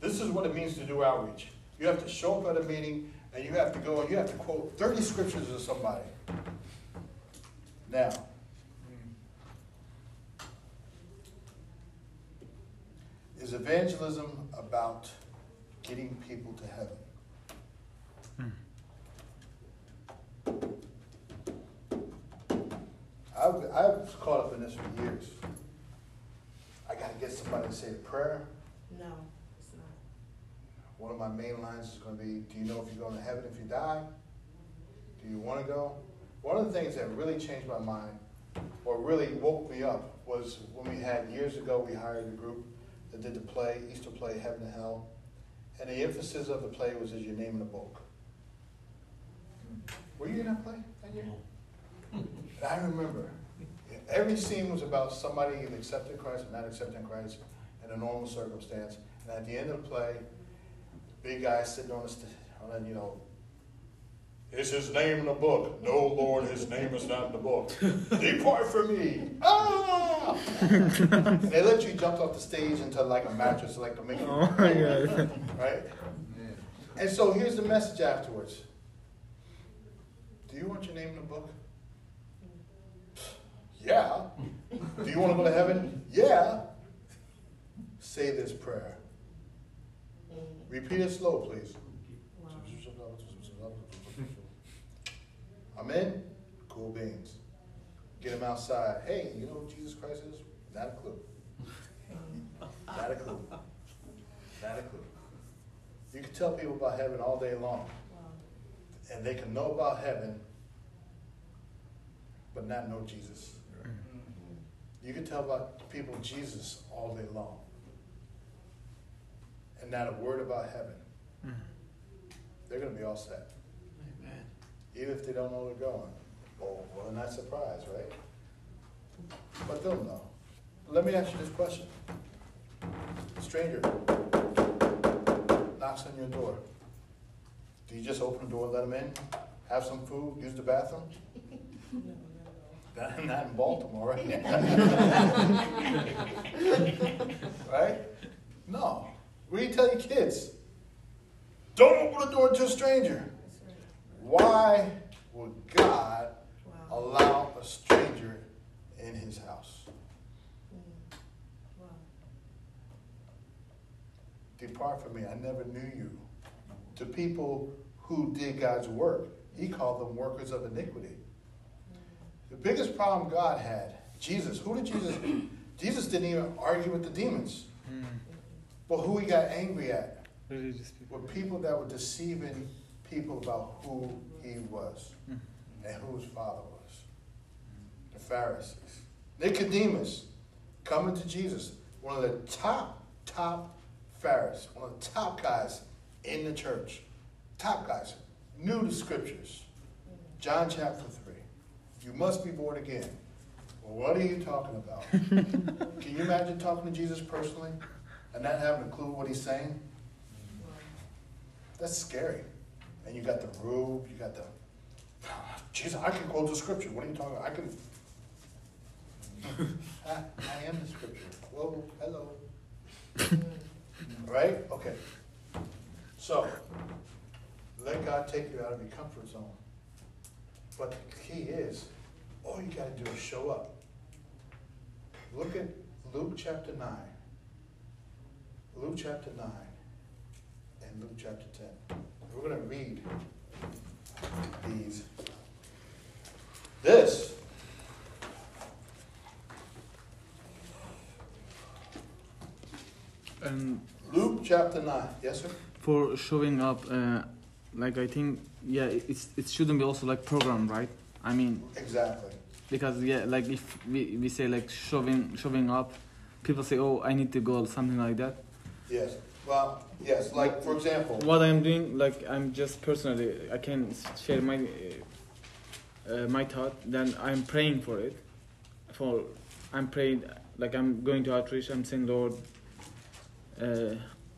this is what it means to do outreach. You have to show up at a meeting and you have to go and you have to quote thirty scriptures to somebody. Now, is evangelism about getting people to heaven? Hmm. I've, I was caught up in this for years. I gotta get somebody to say a prayer. No, it's not. One of my main lines is gonna be, do you know if you're going to heaven if you die? Do you wanna go? One of the things that really changed my mind, or really woke me up, was when we had, years ago, we hired a group that did the play, Easter play, Heaven and Hell. And the emphasis of the play was as your name in the book. Were you in that play that year? And I remember, every scene was about somebody either accepting Christ or not accepting Christ in a normal circumstance. And at the end of the play, the big guy sitting on the, st- on the, you know, is his name in the book? No, Lord, his name is not in the book. Depart from me. Ah! and they let you jump off the stage into like a mattress, like a make Oh my god. right? And so here's the message afterwards. Do you want your name in the book? Yeah. Do you want to go to heaven? Yeah. Say this prayer. Repeat it slow, please. Amen? Cool beans. Get him outside. Hey, you know who Jesus Christ is? Not a clue. Not a clue. Not a clue. You can tell people about heaven all day long. And they can know about heaven, but not know Jesus. Mm-hmm. You can tell about people Jesus all day long. And not a word about heaven. Mm-hmm. They're gonna be all set. Even if they don't know where they're going. Oh, well, they're not surprised, right? But they'll know. Let me ask you this question. Stranger knocks on your door. Do you just open the door, and let them in, have some food, use the bathroom? Not, not in Baltimore, right? Right? No. What do you tell your kids? Don't open the door to a stranger. Why would God Wow. allow a stranger in his house? Wow. Depart from me, I never knew you. To people who did God's work, he called them workers of iniquity. The biggest problem God had, Jesus, who did Jesus? Jesus didn't even argue with the demons. Mm. But who he got angry at were people that were deceiving people about who he was Mm. and who his father was. The Pharisees. Nicodemus coming to Jesus, one of the top, top Pharisees, one of the top guys in the church. Top guys, knew the scriptures. John chapter 3. You must be born again. Well, what are you talking about? Can you imagine talking to Jesus personally and not having a clue what he's saying? That's scary. And you got the robe, you got the. Jesus, I can quote the scripture. What are you talking about? I can. I, I am the scripture. Whoa, hello. right? Okay. So, let God take you out of your comfort zone. But the key is, all you got to do is show up. Look at Luke chapter 9. Luke chapter 9 and Luke chapter 10. We're going to read these. This And Luke chapter 9. Yes, sir? for showing up, uh, like I think, yeah, it's it shouldn't be also like program, right? I mean, Exactly. because yeah, like if we, we say like showing showing up, people say, oh, I need to go, something like that. Yes. Well, yes. Like, for example, What I'm doing, like I'm just personally, I can share my uh, uh, my thought. Then I'm praying for it. For I'm praying, like I'm going to outreach. I'm saying, Lord. Uh,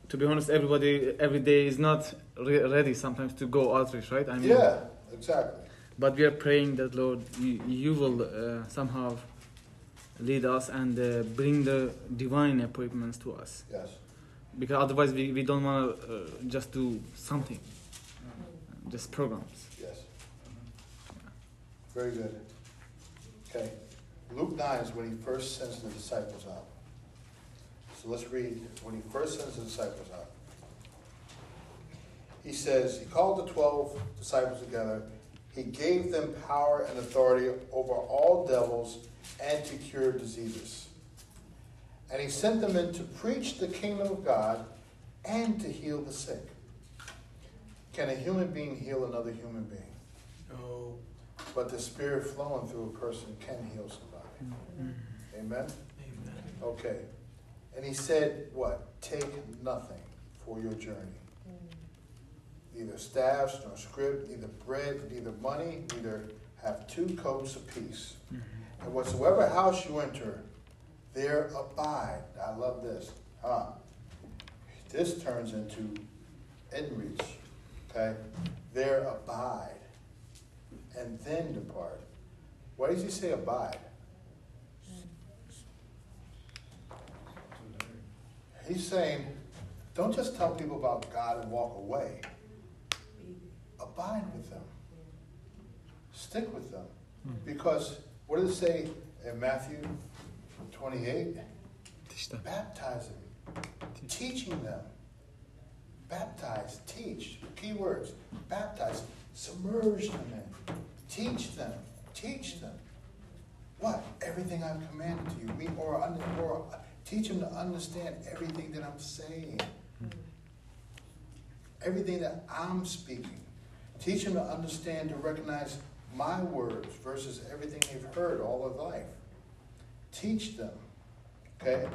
to be honest, everybody every day is not re- ready sometimes to go outreach, right? I mean, yeah, exactly. But we are praying that Lord, you, you will uh, somehow lead us and uh, bring the divine appointments to us. Yes. Because otherwise, we, we don't want to uh, just do something, just programs. Yes. Very good. Okay. Luke 9 is when he first sends the disciples out. So let's read when he first sends the disciples out. He says, He called the 12 disciples together. He gave them power and authority over all devils and to cure diseases. And he sent them in to preach the kingdom of God and to heal the sick. Can a human being heal another human being? No. But the spirit flowing through a person can heal somebody. Mm-hmm. Amen? Amen. Okay. And he said, what? Take nothing for your journey. Mm. Neither staffs, nor scrip, neither bread, neither money, neither have two coats apiece. Mm-hmm. And whatsoever house you enter, there abide. I love this. Huh? This turns into in reach. Okay? There abide. And then depart. Why does he say abide? He's saying, don't just tell people about God and walk away. Abide with them. Stick with them. Hmm. Because what does it say in Matthew 28? İşte. Baptize them, teaching them. Baptize, teach, key words. Baptize, submerge them in. Teach them, teach them. What? Everything I've commanded to you. Me or, under- or uh, teach them to understand everything that I'm saying. Everything that I'm speaking. Teach them to understand, to recognize my words versus everything they've heard all of life. Teach them. Okay?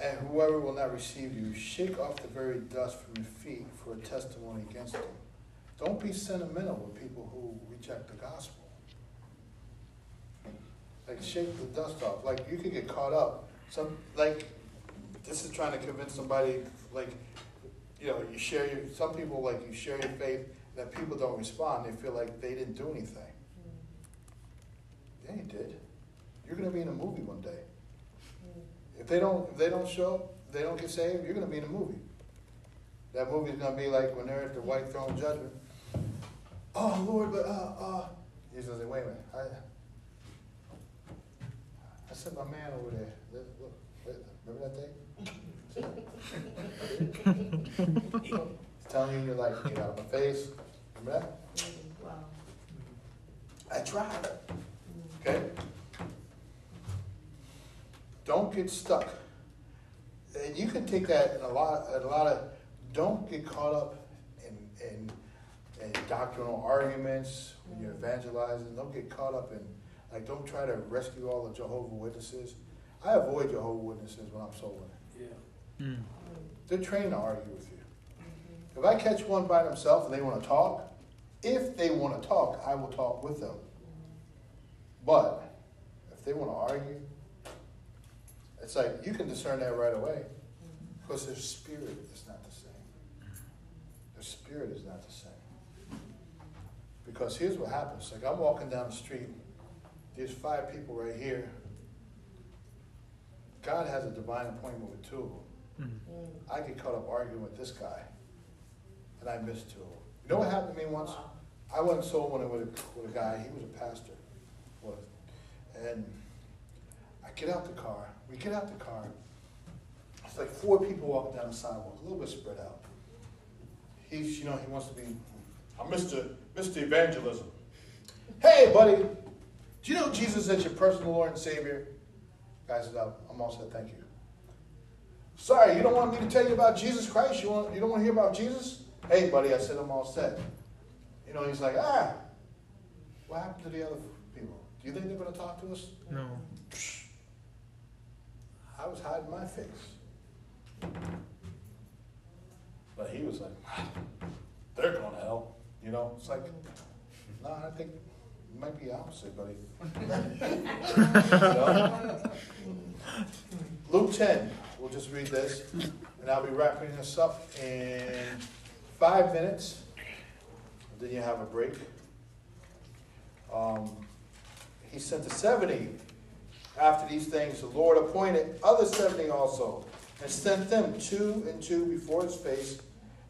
And whoever will not receive you, shake off the very dust from your feet for a testimony against them. Don't be sentimental with people who reject the gospel. Like shake the dust off. Like you could get caught up. Some like this is trying to convince somebody like you know, you share your some people like you share your faith that people don't respond, they feel like they didn't do anything. Yeah, you did. You're gonna be in a movie one day. If they don't, if they don't show they don't get saved, you're gonna be in a movie. That movie's gonna be like when they're at the white throne judgment. Oh Lord, but uh uh he's gonna say, wait a minute, I I sent my man over there. Look, look, remember that day? He's telling you you're like, get out of my face. Remember that? Wow. I tried. Okay? Don't get stuck. And you can take that in a lot, in a lot of, don't get caught up in, in, in doctrinal arguments when you're evangelizing. Don't get caught up in, like, don't try to rescue all the Jehovah Witnesses. I avoid Jehovah Witnesses when I'm sober. Yeah. Mm. They're trained to argue with you. If I catch one by themselves and they want to talk, if they want to talk, I will talk with them. But if they want to argue, it's like you can discern that right away because their spirit is not the same. Their spirit is not the same. Because here's what happens like I'm walking down the street, there's five people right here. God has a divine appointment with two of them. Mm. I get caught up arguing with this guy, and I missed two. You know what happened to me once? I went and sold one with a, with a guy, he was a pastor, and I get out the car, we get out the car, it's like four people walking down the sidewalk, a little bit spread out. He's, you know, he wants to be, I'm Mr. Mr. Evangelism. Hey, buddy, do you know Jesus is your personal Lord and Savior? Guy "Oh, I'm all set, thank you. Sorry, you don't want me to tell you about Jesus Christ? You want you don't want to hear about Jesus? Hey, buddy, I said I'm all set. You know, he's like, ah, what happened to the other? Do you think they're going to talk to us? No. I was hiding my face. But he was like, they're going to hell. You know, it's like, no, I think it might be the opposite, buddy. Luke 10, we'll just read this, and I'll be wrapping this up in five minutes. Then you have a break. Um, he sent the 70 after these things. The Lord appointed other 70 also, and sent them two and two before his face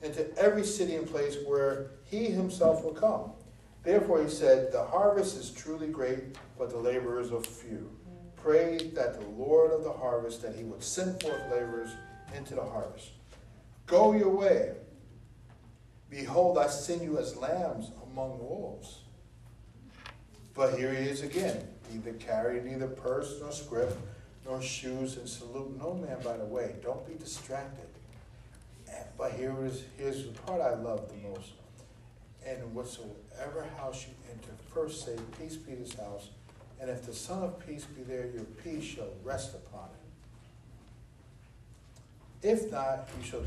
into every city and place where he himself will come. Therefore he said, The harvest is truly great, but the laborers are few. Pray that the Lord of the harvest, that he would send forth laborers into the harvest. Go your way. Behold, I send you as lambs among wolves. But here he is again. Neither carry neither purse nor scrip nor shoes, and salute no man by the way. Don't be distracted. And, but here is here's the part I love the most. and whatsoever house you enter, first say, Peace be this house. And if the Son of Peace be there, your peace shall rest upon it. If not, you shall,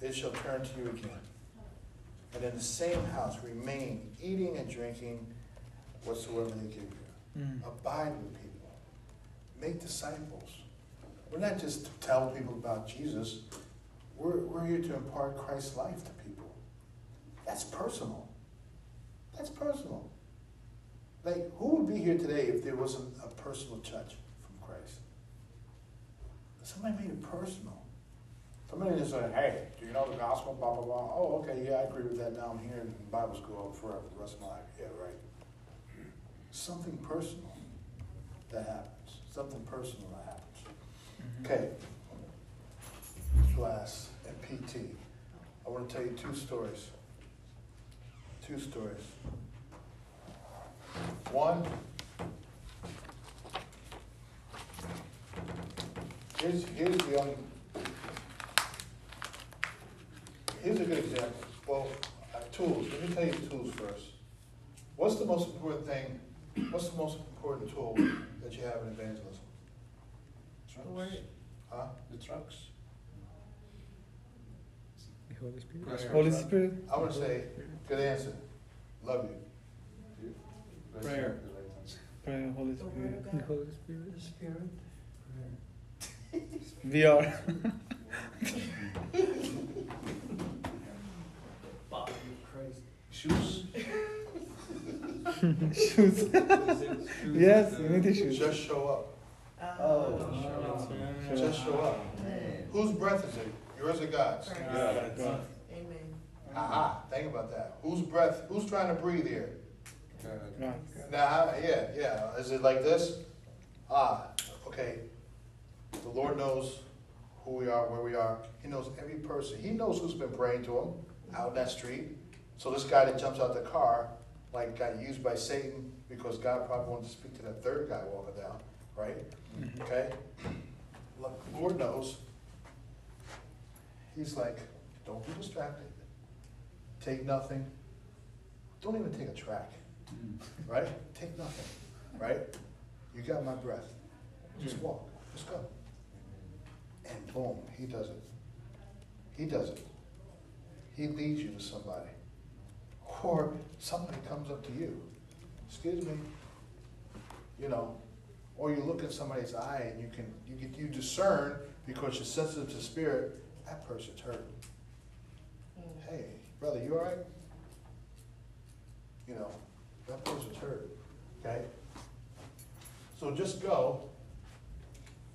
it shall turn to you again. And in the same house remain, eating and drinking whatsoever they give you. Mm. Abide with people. Make disciples. We're not just to tell people about Jesus. We're, we're here to impart Christ's life to people. That's personal. That's personal. Like, who would be here today if there wasn't a personal touch from Christ? Somebody made it personal. Somebody just said, hey, do you know the gospel? Blah, blah, blah. Oh, okay, yeah, I agree with that. Now I'm here in Bible school forever, the rest of my life. Yeah, right. Something personal that happens. Something personal that happens. Okay. Class and PT. I want to tell you two stories. Two stories. One, here's, here's the only, here's a good example. Well, uh, tools, let me tell you tools first. What's the most important thing, what's the most important tool that you have in evangelism? Trucks. Huh? The trucks. The Holy Spirit. Prayer. Holy Spirit. I would say, good answer. Love you. Prayer. Prayer, Holy Spirit. The Holy Spirit. The Spirit. We are. Bob, you crazy. Shoes, shoes. yes, you need the shoes. just show up. Oh. Just show up. Whose breath is it? Yours or God's? Christ. God. Amen. Aha, think about that. Whose breath, who's trying to breathe here? Right. Now, yeah, yeah. Is it like this? Ah, okay. The Lord knows who we are, where we are. He knows every person. He knows who's been praying to him out in that street. So this guy that jumps out the car, like got used by Satan because God probably wanted to speak to that third guy walking down, right? Mm-hmm. Okay? Look, the Lord knows. He's like, don't be distracted. Take nothing. Don't even take a track mm. right? Take nothing, right? You got my breath. Just mm. walk. Just go. And boom, he does it. He does it. He leads you to somebody. Or somebody comes up to you. Excuse me. You know, or you look at somebody's eye and you can you get you discern because you're sensitive to spirit, that person's hurt. Mm. Hey, brother, you all right? You know, that person's hurt, okay? So just go.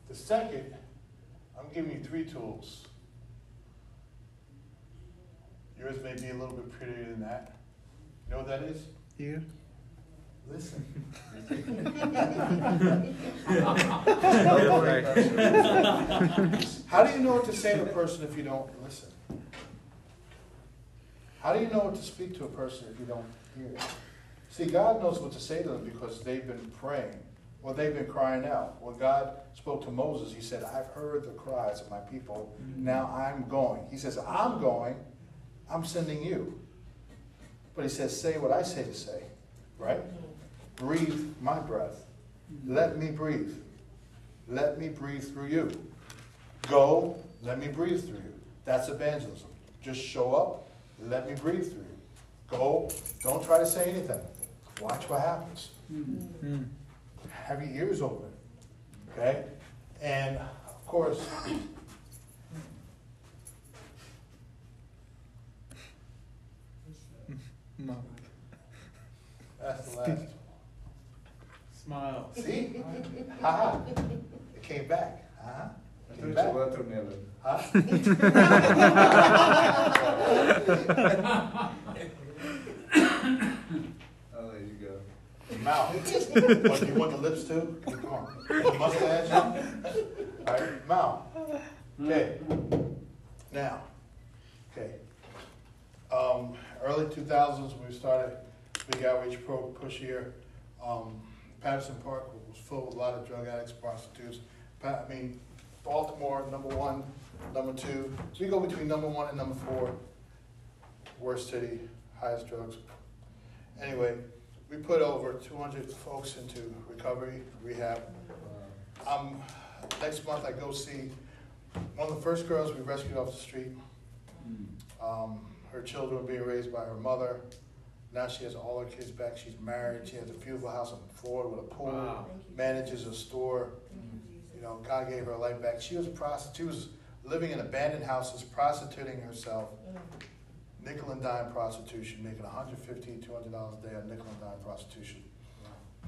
The second, I'm giving you three tools. Yours may be a little bit prettier than that. You know what that is? Here. Listen. How do you know what to say to a person if you don't listen? How do you know what to speak to a person if you don't hear? See, God knows what to say to them because they've been praying. Well, they've been crying out. When God spoke to Moses, he said, I've heard the cries of my people. Mm-hmm. Now I'm going. He says, I'm going. I'm sending you. But he says, say what I say to say. Right? Breathe my breath. Let me breathe. Let me breathe through you. Go, let me breathe through you. That's evangelism. Just show up, let me breathe through you. Go, don't try to say anything. Watch what happens. Mm. Have your ears open. Okay? And of course, No. that's the last one. Smile. See? Ha It came back. Uh-huh. I Came thought it's a back. watermelon. Huh? Oh, there you go. Mouth. What, do you want the lips too? Come on. The mustache? All right, mouth. Okay. Now, okay. Um, early two thousands, we started big outreach pro push here. Um, Patterson Park was full with a lot of drug addicts, prostitutes. I mean, Baltimore, number one, number two. So we go between number one and number four. Worst city, highest drugs Anyway, we put over two hundred folks into recovery, rehab. Um, next month I go see one of the first girls we rescued off the street. Um, her children were being raised by her mother. Now she has all her kids back. She's married. She has a beautiful house in Florida with a pool. Wow. Manages a store. You, You know, God gave her life back. She was a prostitute. She was living in abandoned houses, prostituting herself. Mm. Nickel and dime prostitution, making $150, $200 a day on nickel and dime prostitution.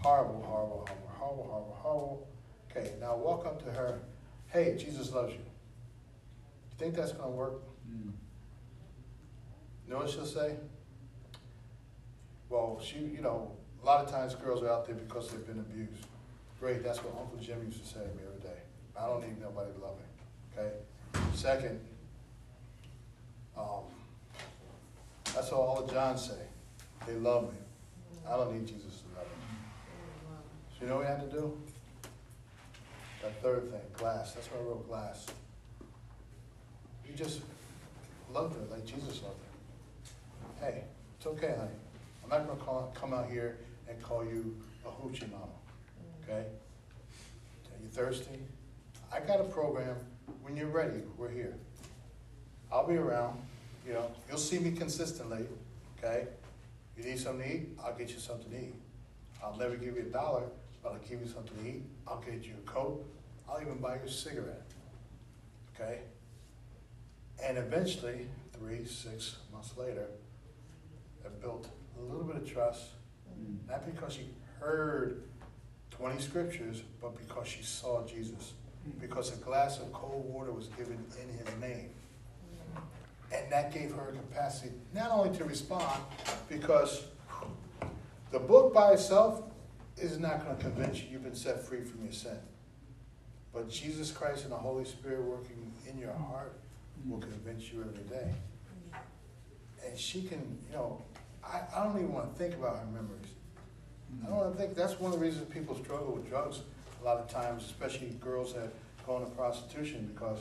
Horrible, horrible, horrible, horrible, horrible, horrible. Okay, now walk up to her. Hey, Jesus loves you. You think that's gonna work? Mm. You know what she'll say? Well, she, you know, a lot of times girls are out there because they've been abused. Great, that's what Uncle Jim used to say to me every day. I don't need nobody to love me, okay? Second, um, that's all the Johns say. They love me. I don't need Jesus to love me. So you know what we had to do? That third thing, glass. That's why I wrote glass. You just loved her like Jesus loved her. Hey, it's okay, honey. I'm not gonna call, come out here and call you a hoochie mama, okay? Are you thirsty? I got a program. When you're ready, we're here. I'll be around, you know, you'll see me consistently, okay? You need something to eat, I'll get you something to eat. I'll never give you a dollar, but I'll give you something to eat. I'll get you a coat. I'll even buy you a cigarette, okay? And eventually, three, six months later, Built a little bit of trust, Mm. not because she heard 20 scriptures, but because she saw Jesus. Mm-hmm. Because a glass of cold water was given in his name. Mm-hmm. And that gave her a capacity not only to respond, because the book by itself is not going to convince you you've been set free from your sin. But Jesus Christ and the Holy Spirit working in your heart will convince you every day. And she can, you know, I, I don't even want to think about her memories. I don't want to think, that's one of the reasons people struggle with drugs a lot of times, especially girls that go into prostitution, because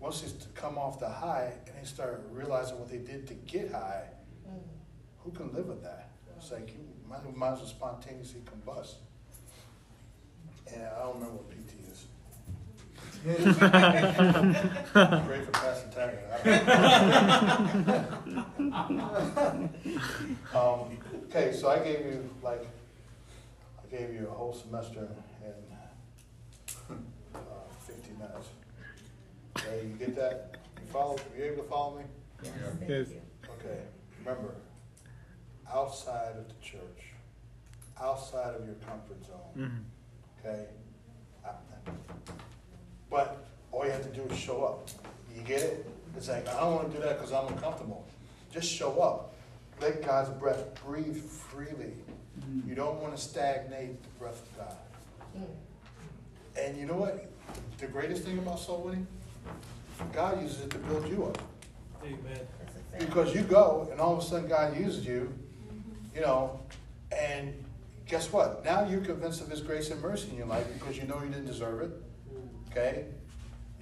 once they come off the high and they start realizing what they did to get high, Mm. who can live with that? It's like you might, might as well spontaneously combust. And I don't remember what PT is. Great for Pastor Taggart. Um, okay, so I gave you like, I gave you a whole semester in uh, fifty minutes. Okay, you get that? You follow, you able to follow me? Yes, Yes. Okay, remember, outside of the church, outside of your comfort zone, Mhm. okay? Uh, But all you have to do is show up. You get it? It's like, I don't wanna do that because I'm uncomfortable. Just show up. Let God's breath breathe freely. You don't wanna stagnate the breath of God. Mm. And you know what? The greatest thing about soul winning? God uses it to build you up. Amen. That's a fact. Because you go and all of a sudden God uses you, you know, and guess what? Now you're convinced of His grace and mercy in your life because you know you didn't deserve it. Okay?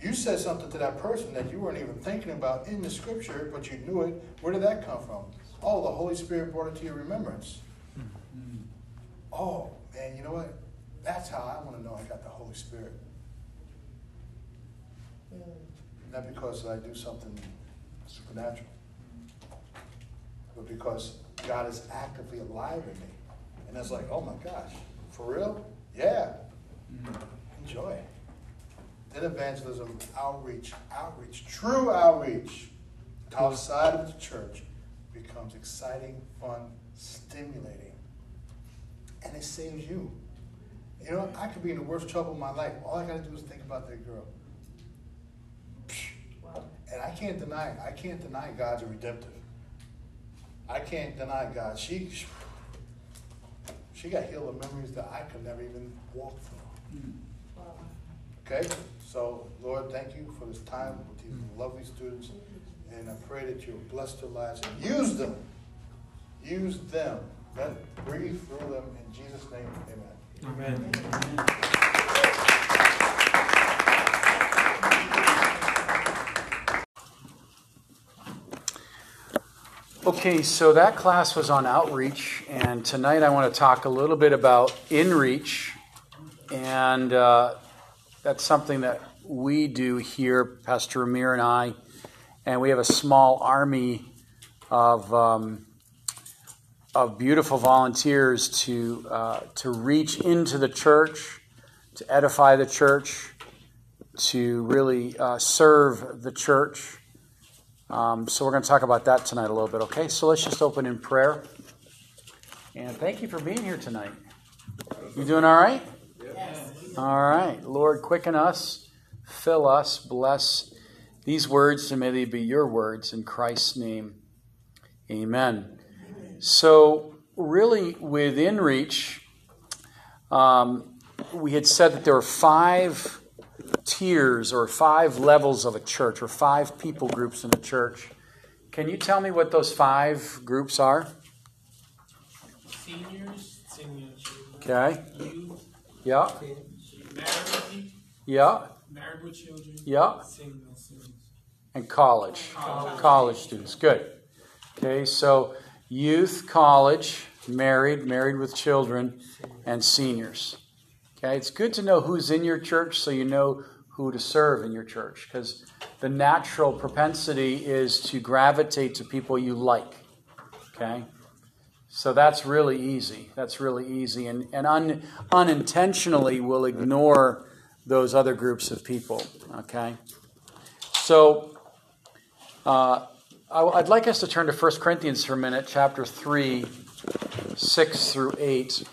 You said something to that person that you weren't even thinking about in the scripture, but you knew it. Where did that come from? Oh, the Holy Spirit brought it to your remembrance. Mm. Oh, man, you know what? That's how I want to know I got the Holy Spirit. Not because I do something supernatural, but because God is actively alive in me. And it's like, oh my gosh, for real? Yeah, Mm. enjoy. Then evangelism, outreach, outreach, true outreach outside of the church becomes exciting, fun, stimulating. And it saves you. You know, I could be in the worst trouble of my life. All I gotta do is think about that girl. And I can't deny, I can't deny God's a redemptive. I can't deny God. She, she got healed of memories that I could never even walk through. Mm. Okay? So, Lord, thank you for this time with these lovely students. And I pray that you'll bless their lives and use them. Use them. Let breathe through them. In Jesus' name, amen. Amen. Okay, so that class was on outreach, and tonight I want to talk a little bit about inreach, and uh, that's something that we do here, Pastor Amir and I, and we have a small army of um, of beautiful volunteers to uh, to reach into the church, to edify the church, to really uh, serve the church. Um, so we're going to talk about that tonight a little bit, okay? So let's just open in prayer. And thank you for being here tonight. You doing all right? Yes. All right. Lord, quicken us, fill us, bless these words, and may they be your words in Christ's name. Amen. So, really, within reach, um, we had said that there were five tiers or five levels of a church or five people groups in a church. Can you tell me what those five groups are? Seniors, seniors, Okay. youth, Yeah. Married, Yeah. married with children, Yeah. single, single. And college. College students. Good. Okay, so youth, college, married, married with children, and seniors. Okay, it's good to know who's in your church so you know who to serve in your church because the natural propensity is to gravitate to people you like. Okay, so that's really easy. That's really easy, and, and un, unintentionally will ignore those other groups of people. Okay, so uh, I, I'd like us to turn to 1 Corinthians for a minute, chapter 3, 6 through 8.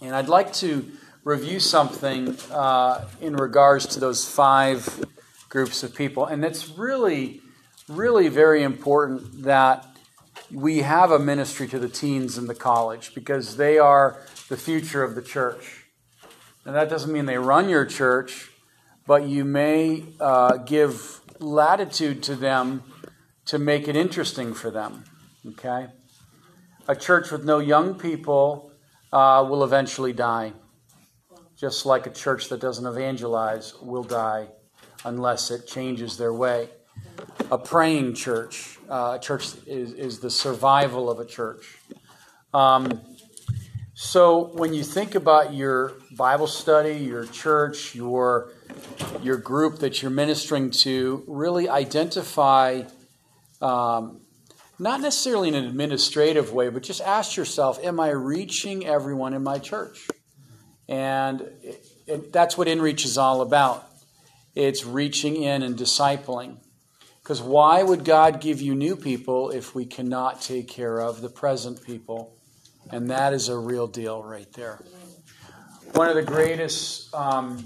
And I'd like to review something uh, in regards to those five groups of people. And it's really, really very important that we have a ministry to the teens in the college because they are the future of the church. And that doesn't mean they run your church, but you may uh, give latitude to them to make it interesting for them. Okay? A church with no young people uh, will eventually die, just like a church that doesn't evangelize will die unless it changes their way. A praying church, uh, a church is, is the survival of a church. Um, so when you think about your Bible study, your church, your your group that you're ministering to, really identify um, not necessarily in an administrative way, but just ask yourself, am I reaching everyone in my church? And it, it, that's what InReach is all about. It's reaching in and discipling. Because why would God give you new people if we cannot take care of the present people? And that is a real deal right there. One of the greatest um,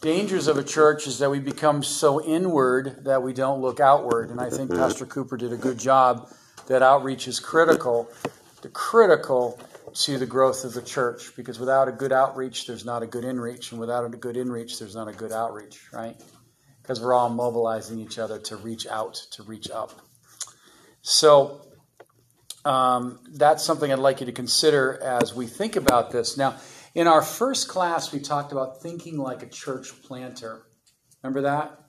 dangers of a church is that we become so inward that we don't look outward. And I think Pastor Cooper did a good job that outreach is critical, the critical to the growth of the church. Because without a good outreach, there's not a good inreach, and without a good inreach, there's not a good outreach, right? Because we're all mobilizing each other to reach out, to reach up. So um, that's something I'd like you to consider as we think about this. Now, in our first class, we talked about thinking like a church planter. Remember that?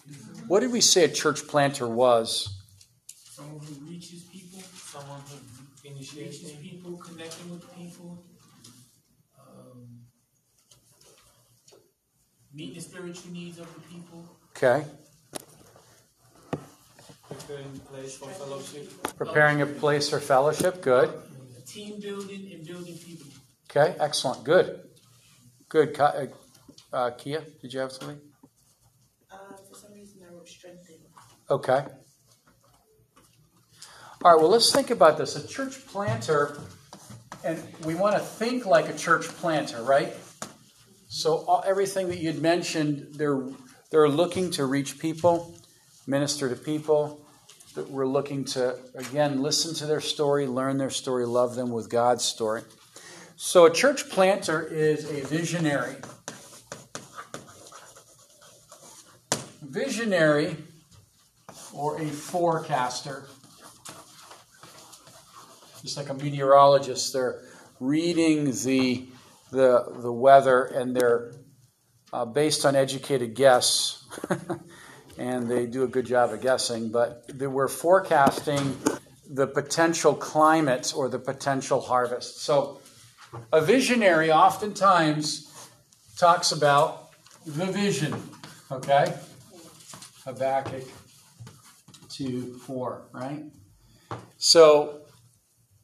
What did we say a church planter was? Someone who reaches people, someone who initiates people, connecting with people, um, meeting the spiritual needs of the people, Okay. preparing place for fellowship, Preparing a place for fellowship. Good. team building, and building people. Okay. Excellent. Good. Good. Uh, uh, Kia, did you have something? Uh, for some reason, I wrote strengthen. Okay. All right, well, let's think about this. A church planter, and we want to think like a church planter, right? So, all, everything that you'd mentioned, they're, they're looking to reach people, minister to people. That We're looking to, again, listen to their story, learn their story, love them with God's story. So, a church planter is a visionary. Visionary or a forecaster. Just like a meteorologist, they're reading the, the, the weather and they're uh, based on educated guess, and they do a good job of guessing, but we're forecasting the potential climate or the potential harvest. So, a visionary oftentimes talks about the vision, okay? Habakkuk 2 4, right? So,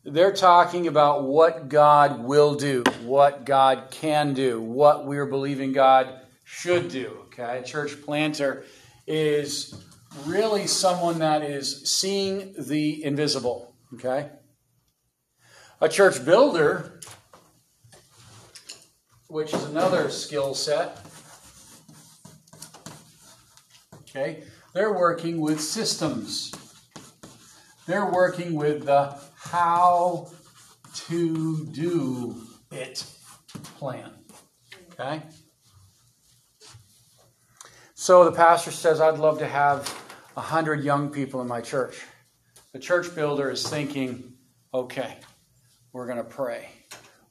they're talking about what God will do, what God can do, what we're believing God should do. Okay, church planter is really someone that is seeing the invisible. Okay, a church builder, which is another skill set. Okay, they're working with systems. They're working with the how to do it plan. Okay? So the pastor says, I'd love to have 100 young people in my church. The church builder is thinking, okay, we're going to pray.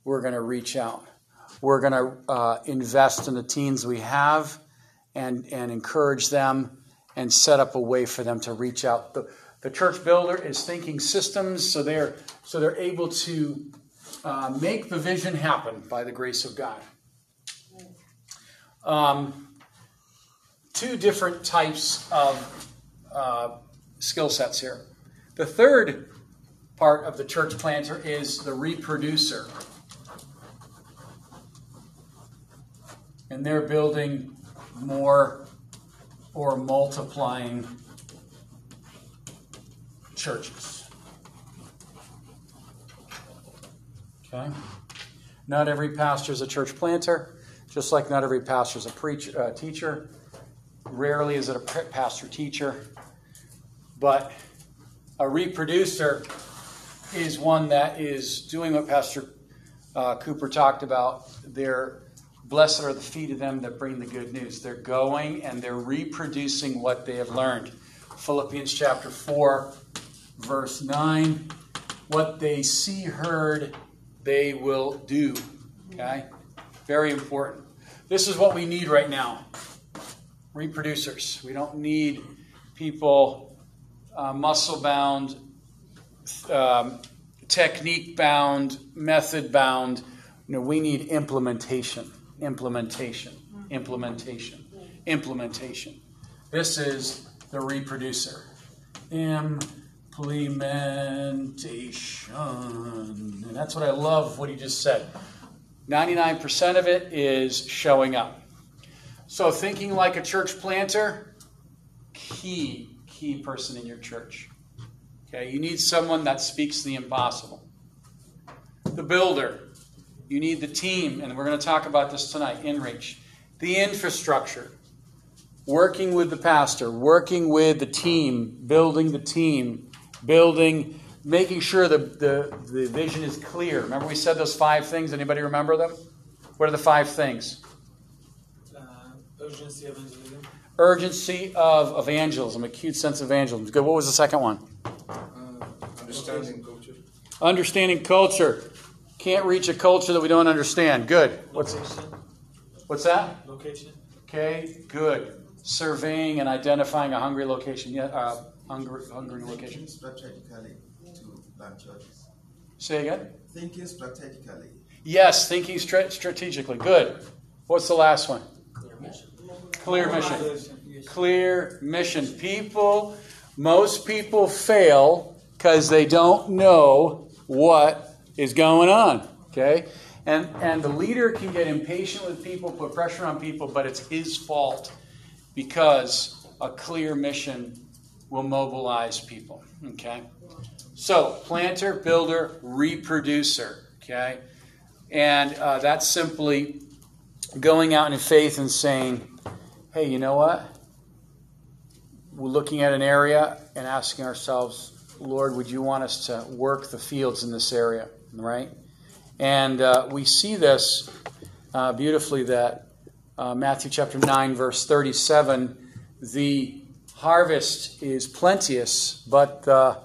We're going to reach out. We're going to uh, invest in the teens we have and, and encourage them and set up a way for them to reach out. The, the church builder is thinking systems so they're, so they're able to uh, make the vision happen by the grace of God. Um, two different types of uh, skill sets here. The third part of the church planter is the reproducer. And they're building more or multiplying churches. Okay? Not every pastor is a church planter, just like not every pastor is a preach, uh, teacher. Rarely is it a pastor teacher. But a reproducer is one that is doing what Pastor uh, Cooper talked about. They're blessed are the feet of them that bring the good news. They're going and they're reproducing what they have learned. Philippians chapter 4, verse 9. What they see, heard, they will do. Okay? Very important. This is what we need right now reproducers. We don't need people uh, muscle bound, um, technique bound, method bound. Know, we need implementation, implementation, implementation, implementation. This is the reproducer. Implementation. And that's what I love what he just said. 99% of it is showing up. So, thinking like a church planter, key, key person in your church. Okay, you need someone that speaks the impossible. The builder, you need the team, and we're going to talk about this tonight, InReach. The infrastructure, working with the pastor, working with the team, building the team, building, making sure the, the, the vision is clear. Remember we said those five things? Anybody remember them? What are the five things? Uh, urgency of evangelism. Urgency of evangelism, acute sense of evangelism. Good. What was the second one? Understanding culture. Understanding culture. Can't reach a culture that we don't understand. Good. What's Location. what's that? Location. Okay, good. Surveying and identifying a hungry location. Yeah, uh, hungry, hungry location. Thinking strategically to plant churches. Say again. Thinking strategically. Yes, thinking stra- strategically. Good. What's the last one? Clear mission. Yes. Clear mission. People, most people fail because they don't know what is going on. Okay? And, and the leader can get impatient with people, put pressure on people, but it's his fault because a clear mission will mobilize people. Okay? So, planter, builder, reproducer. Okay? And uh, that's simply going out in faith and saying, hey, you know what? We're looking at an area and asking ourselves, Lord, would you want us to work the fields in this area? Right? And uh, we see this uh, beautifully that uh, Matthew chapter 9, verse 37 the harvest is plenteous, but the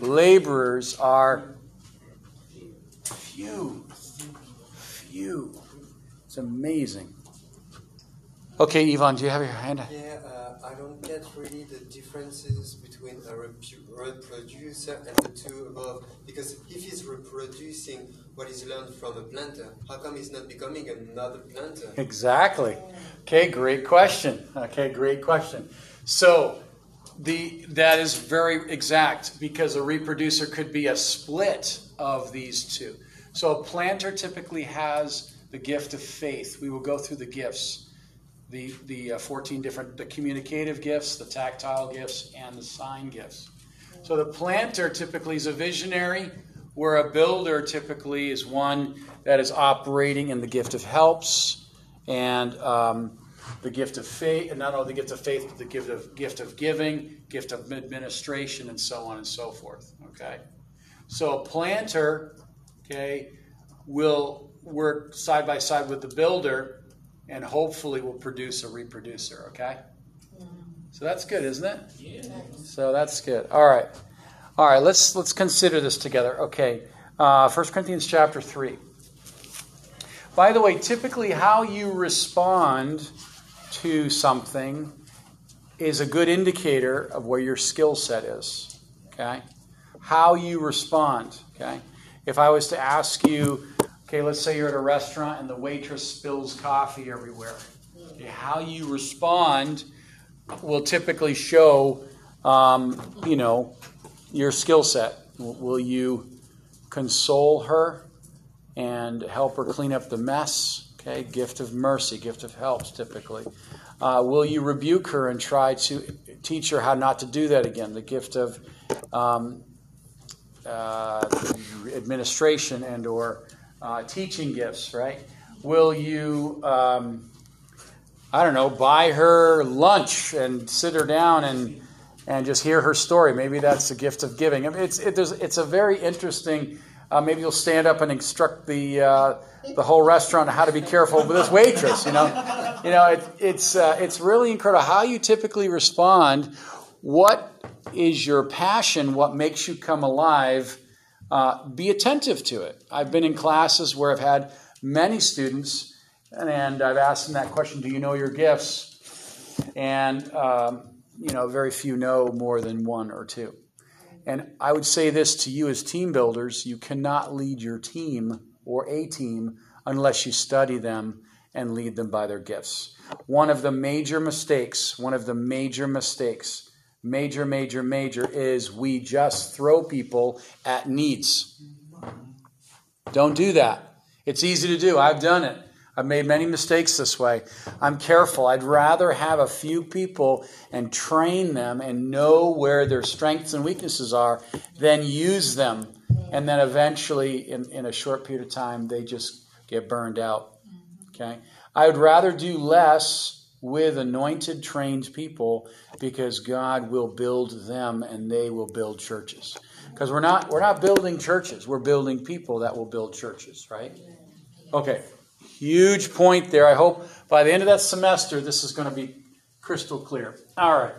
laborers are few. Few. It's amazing. Okay, Yvonne, do you have your hand? Yeah, uh, I don't get really the differences between a repu- reproducer and the two above. Because if he's reproducing what he's learned from a planter, how come he's not becoming another planter? Exactly. Okay, great question. Okay, great question. So the that is very exact because a reproducer could be a split of these two. So a planter typically has the gift of faith. We will go through the gifts, the the uh, 14 different the communicative gifts, the tactile gifts, and the sign gifts. So the planter typically is a visionary, where a builder typically is one that is operating in the gift of helps and um, the gift of faith, and not only the gift of faith, but the gift of gift of giving, gift of administration, and so on and so forth. Okay, so a planter, okay, will work side by side with the builder, and hopefully will produce a reproducer. Okay, so that's good, isn't it? Yeah. So that's good. All right, all right. Let's let's consider this together. Okay, uh, 1 Corinthians chapter three. By the way, typically how you respond to something is a good indicator of where your skill set is. Okay? How you respond. Okay? If I was to ask you, okay, let's say you're at a restaurant and the waitress spills coffee everywhere. How you respond will typically show, um, you know, your skill set. Will you console her? and help her clean up the mess. Okay, gift of mercy, gift of helps typically. Uh, will you rebuke her and try to teach her how not to do that again? The gift of um, uh, administration and or uh, teaching gifts, right? Will you, um, I don't know, buy her lunch and sit her down and and just hear her story? Maybe that's the gift of giving. I mean, it's it, it's a very interesting. Uh, maybe you'll stand up and instruct the uh, the whole restaurant how to be careful with this waitress. You know, you know, it, it's uh, it's really incredible how you typically respond. What is your passion? What makes you come alive? Uh, be attentive to it. I've been in classes where I've had many students, and, I've asked them that question: Do you know your gifts? And um, you know, very few know more than one or two. And I would say this to you as team builders you cannot lead your team or a team unless you study them and lead them by their gifts. One of the major mistakes, one of the major mistakes, major, major, major, is we just throw people at needs. Don't do that. It's easy to do. I've done it. I've made many mistakes this way. I'm careful. I'd rather have a few people and train them and know where their strengths and weaknesses are than use them. And then eventually, in, in a short period of time, they just get burned out. Okay? I would rather do less with anointed, trained people because God will build them and they will build churches. Because we're not, we're not building churches, we're building people that will build churches, right? Okay. Huge point there. I hope by the end of that semester, this is going to be crystal clear. All right.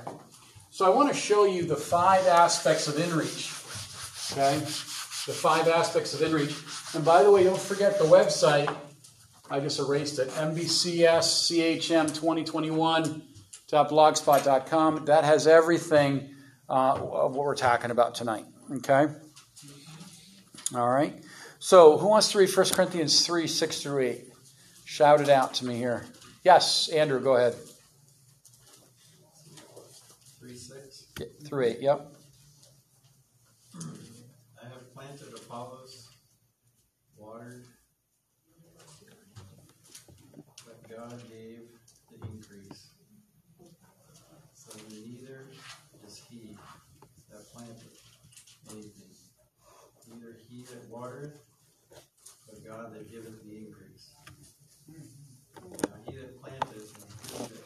So I want to show you the five aspects of InReach. Okay? The five aspects of InReach. And by the way, don't forget the website. I just erased it. MBCSCHM2021.blogspot.com. That has everything uh, of what we're talking about tonight. Okay? All right. So, who wants to read 1 Corinthians 3 6 through 8? Shout it out to me here. Yes, Andrew, go ahead. 3 6. Through 8, yep. I have planted Apollos, watered, but God gave the increase. So neither is he that planteth anything, neither he that watereth, but God that giveth the increase. Now he that planteth and he that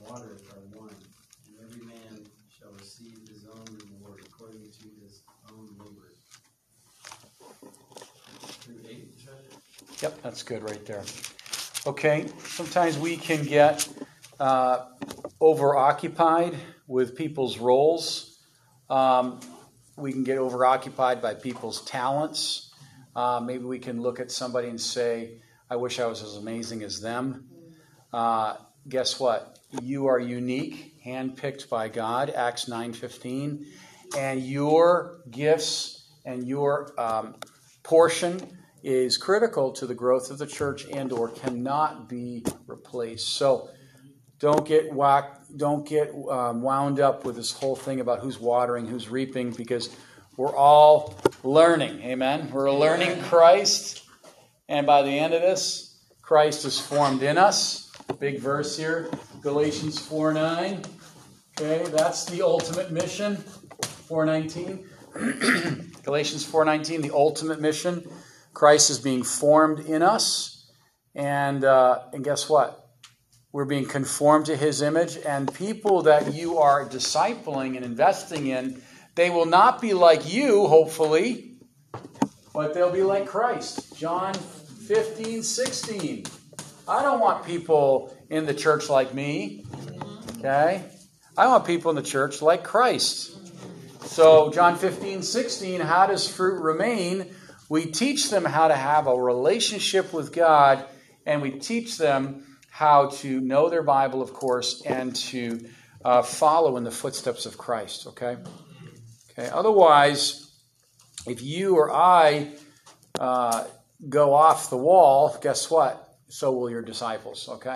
watereth are one, and every man shall receive his own reward according to his own labor. Through eight, Treasure? Yep, that's good right there. Okay, sometimes we can get uh, overoccupied with people's roles. Um, we can get overoccupied by people's talents. Uh, maybe we can look at somebody and say, I wish I was as amazing as them. Uh, guess what? You are unique, handpicked by God, Acts 9:15, and your gifts and your um, portion is critical to the growth of the church and or cannot be replaced. So don't get whacked, don't get um, wound up with this whole thing about who's watering, who's reaping, because we're all learning. Amen. We're learning Christ, and by the end of this, Christ is formed in us. Big verse here, Galatians 4 9. Okay, that's the ultimate mission. 419. Galatians 4:19, the ultimate mission. Christ is being formed in us, and uh, and guess what? We're being conformed to His image, and people that you are discipling and investing in, they will not be like you, hopefully, but they'll be like Christ. John 15, 16. I don't want people in the church like me. Okay? I want people in the church like Christ. So, John 15, 16, how does fruit remain? We teach them how to have a relationship with God, and we teach them how to know their Bible, of course, and to uh, follow in the footsteps of Christ. Okay? Okay. Otherwise, if you or I uh, go off the wall, guess what? So will your disciples. Okay?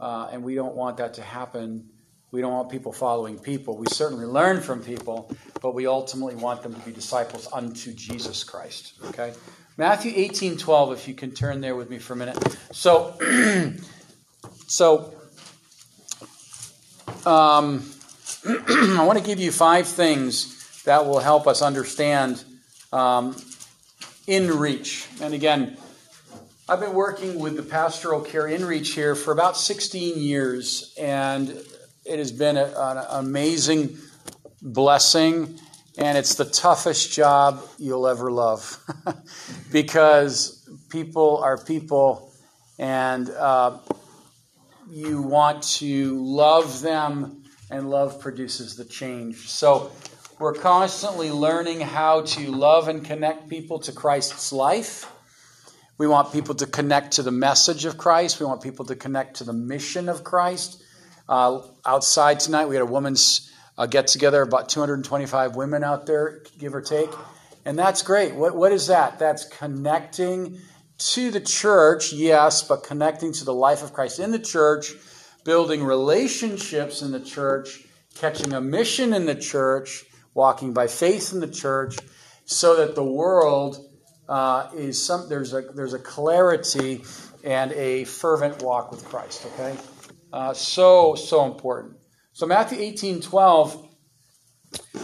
Uh, and we don't want that to happen we don't want people following people. We certainly learn from people, but we ultimately want them to be disciples unto Jesus Christ. Okay? Matthew 18 12, if you can turn there with me for a minute. So, so um, I want to give you five things that will help us understand um, in reach. And again, I've been working with the pastoral care in reach here for about 16 years, and it has been a, an amazing blessing, and it's the toughest job you'll ever love because people are people, and uh, you want to love them, and love produces the change. So, we're constantly learning how to love and connect people to Christ's life. We want people to connect to the message of Christ. We want people to connect to the mission of Christ. Uh, outside tonight, we had a women's uh, get together, about 225 women out there, give or take. And that's great. What, what is that? That's connecting to the church, yes, but connecting to the life of Christ in the church, building relationships in the church, catching a mission in the church, walking by faith in the church, so that the world uh, is some there's a there's a clarity and a fervent walk with Christ. Okay. Uh, so, so important. So, Matthew 18 12,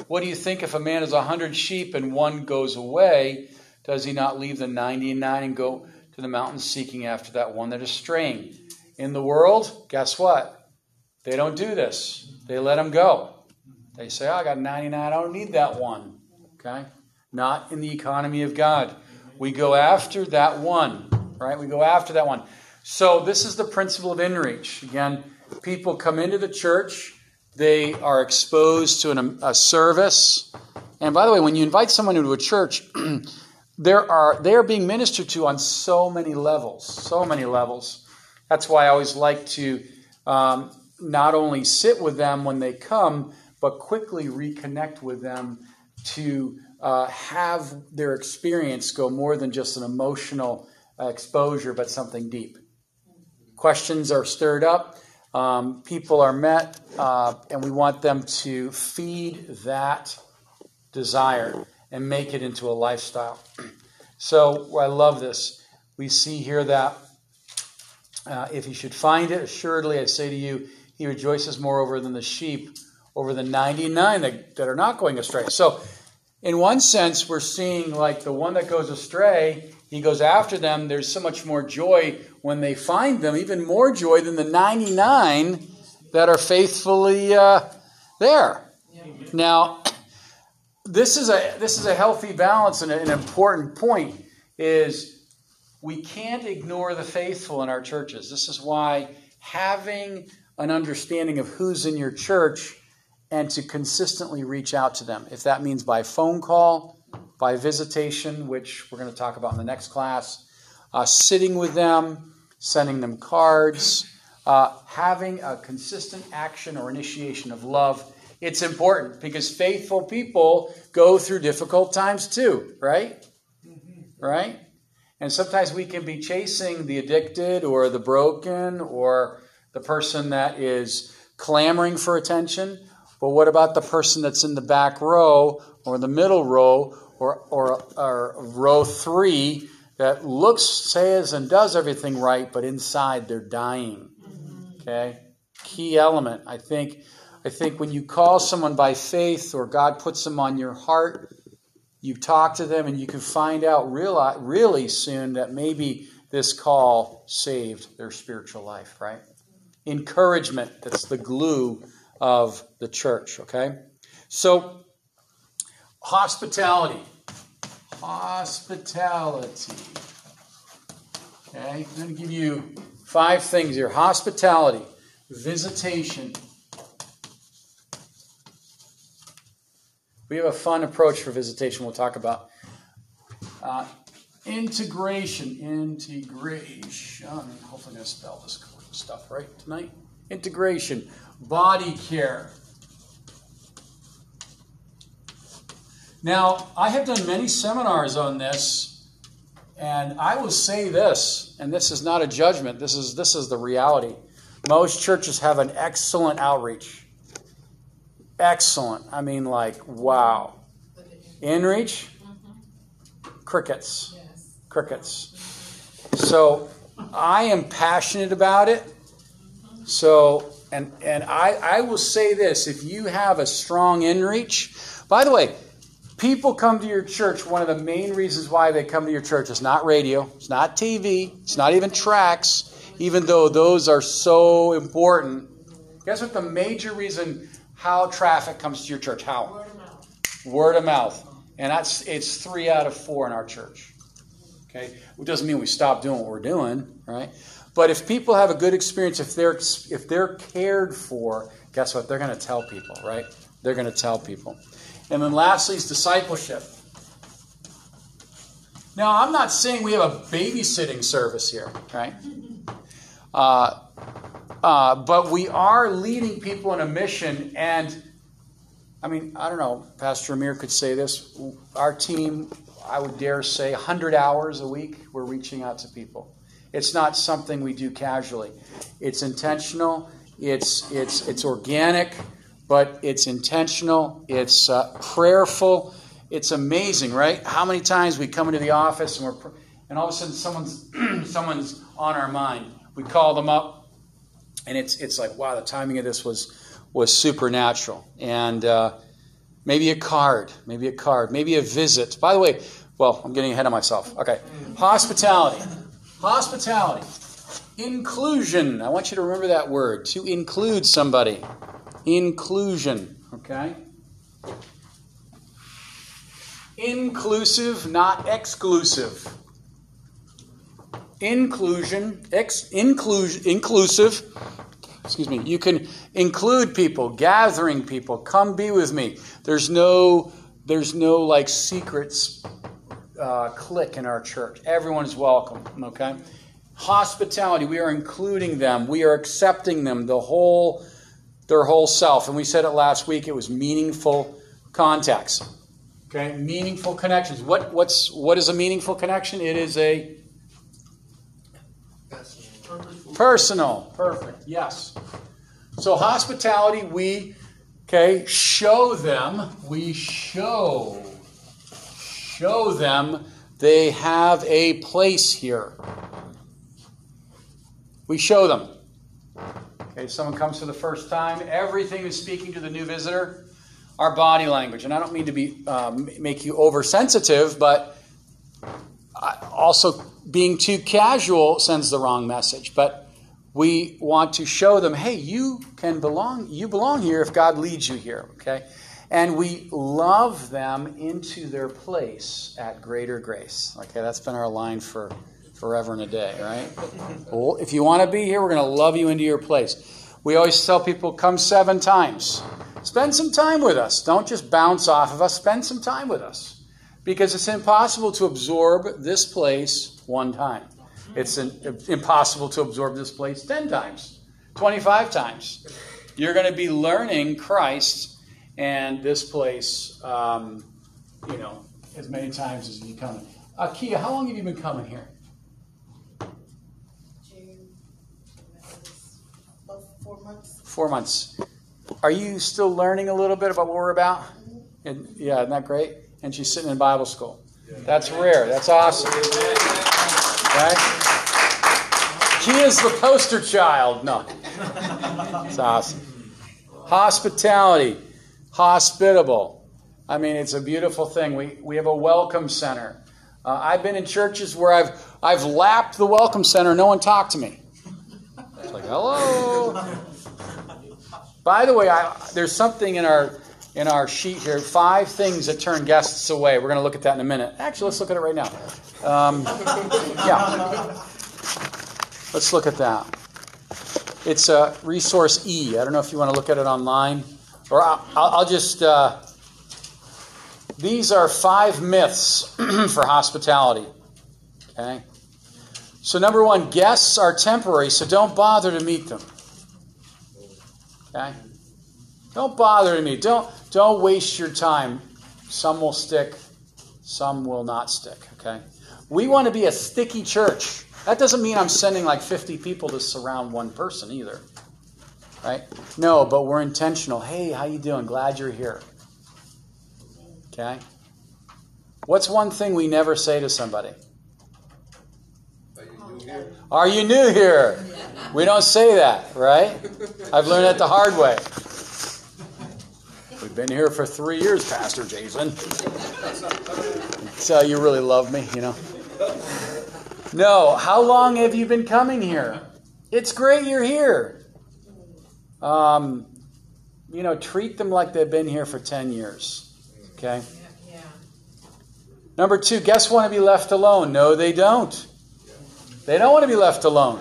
what do you think if a man has a hundred sheep and one goes away? Does he not leave the 99 and go to the mountains seeking after that one that is straying? In the world, guess what? They don't do this. They let him go. They say, oh, I got 99, I don't need that one. Okay? Not in the economy of God. We go after that one, right? We go after that one. So, this is the principle of inreach. Again, people come into the church, they are exposed to an, a service. And by the way, when you invite someone into a church, there are they are being ministered to on so many levels, so many levels. That's why I always like to um, not only sit with them when they come, but quickly reconnect with them to uh, have their experience go more than just an emotional exposure, but something deep. Questions are stirred up, um, people are met, uh, and we want them to feed that desire and make it into a lifestyle. So I love this. We see here that uh, if he should find it, assuredly I say to you, he rejoices moreover than the sheep over the 99 that, that are not going astray. So, in one sense, we're seeing like the one that goes astray, he goes after them. There's so much more joy when they find them, even more joy than the 99 that are faithfully uh, there. Now, this is a this is a healthy balance and an important point is we can't ignore the faithful in our churches. This is why having an understanding of who's in your church and to consistently reach out to them. If that means by phone call, by visitation, which we're going to talk about in the next class, uh, sitting with them, sending them cards, uh, having a consistent action or initiation of love. It's important because faithful people go through difficult times too, right? Right? And sometimes we can be chasing the addicted or the broken or the person that is clamoring for attention. But what about the person that's in the back row or the middle row or, or, or row three that looks, says, and does everything right, but inside they're dying? Okay? Key element. I think, I think when you call someone by faith or God puts them on your heart, you talk to them and you can find out real, really soon that maybe this call saved their spiritual life, right? Encouragement, that's the glue of the church, okay? So, hospitality. Hospitality. Okay, I'm going to give you five things here hospitality, visitation. We have a fun approach for visitation we'll talk about. Uh, integration. Integration. Hopefully, I'm going to spell this stuff right tonight. Integration. Body care. Now, I have done many seminars on this, and I will say this, and this is not a judgment, this is, this is the reality. Most churches have an excellent outreach. Excellent. I mean, like, wow. Inreach? Mm-hmm. Crickets. Crickets. So I am passionate about it. So, and, and I, I will say this if you have a strong inreach, by the way, people come to your church. One of the main reasons why they come to your church is not radio, it's not TV, it's not even tracts, even though those are so important. Guess what the major reason how traffic comes to your church? How? Word of mouth. Word of mouth. And that's it's three out of four in our church. Okay? It doesn't mean we stop doing what we're doing, right? But if people have a good experience, if they're if they're cared for, guess what? They're going to tell people, right? They're going to tell people. And then lastly is discipleship. Now, I'm not saying we have a babysitting service here, right? Uh, uh, but we are leading people in a mission, and I mean, I don't know, Pastor Amir could say this. Our team, I would dare say, 100 hours a week, we're reaching out to people. It's not something we do casually. It's intentional. It's it's it's organic, but it's intentional. It's uh, prayerful. It's amazing, right? How many times we come into the office and we're and all of a sudden someone's someone's on our mind. We call them up, and it's it's like wow, the timing of this was was supernatural. And uh, maybe a card, maybe a card, maybe a visit. By the way, well, I'm getting ahead of myself. Okay, hospitality. Hospitality. Inclusion. I want you to remember that word to include somebody. Inclusion. Okay? Inclusive, not exclusive. Inclusion, ex, inclusion, inclusive. Excuse me. You can include people, gathering people. Come be with me. There's no, there's no like secrets uh, clique in our church. Everyone is welcome, okay? Hospitality, we are including them, we are accepting them, the whole, their whole self. And we said it last week, it was meaningful contacts. Okay, meaningful connections. What, what's, what is a meaningful connection? It is a personal. Perfect, yes. So, hospitality, we, okay, show them, we show show them they have a place here. We show them. Okay, someone comes for the first time, everything is speaking to the new visitor. Our body language, and I don't mean to be um, make you oversensitive, but also being too casual sends the wrong message. But we want to show them, hey, you can belong. You belong here if God leads you here. Okay, and we love them into their place at greater grace. Okay, that's been our line for forever and a day, right? Well, if you want to be here, we're going to love you into your place. We always tell people, come seven times. Spend some time with us. Don't just bounce off of us. Spend some time with us. Because it's impossible to absorb this place one time. It's an, impossible to absorb this place ten times. 25 times. You're going to be learning Christ and this place, um, you know, as many times as you come. Uh, Kia, how long have you been coming here? June, about four months. Four months. Are you still learning a little bit about what we're about? And yeah, isn't that great? And she's sitting in Bible school. That's rare. That's awesome. Right? She is the poster child. No. It's awesome. Hospitality, hospitable. I mean, it's a beautiful thing. We, we have a welcome center. Uh, I've been in churches where I've, I've lapped the welcome center, no one talked to me. It's like, hello. By the way, I, there's something in our in our sheet here. Five things that turn guests away. We're going to look at that in a minute. Actually, let's look at it right now. Um, yeah, let's look at that. It's a uh, resource E. I don't know if you want to look at it online, or I'll, I'll just. Uh, these are five myths for hospitality. Okay. So number one, guests are temporary, so don't bother to meet them. Okay? Don't bother me. Don't don't waste your time. Some will stick, some will not stick, okay? We want to be a sticky church. That doesn't mean I'm sending like 50 people to surround one person either. Right? No, but we're intentional. Hey, how you doing? Glad you're here. Okay? What's one thing we never say to somebody? Are you new here? Are you new here? We don't say that, right? I've learned that the hard way. We've been here for three years, Pastor Jason. So you really love me, you know. No, how long have you been coming here? It's great you're here. Um, you know, treat them like they've been here for 10 years. Okay? Yeah. Number two, guests want to be left alone. No, they don't. They don't want to be left alone.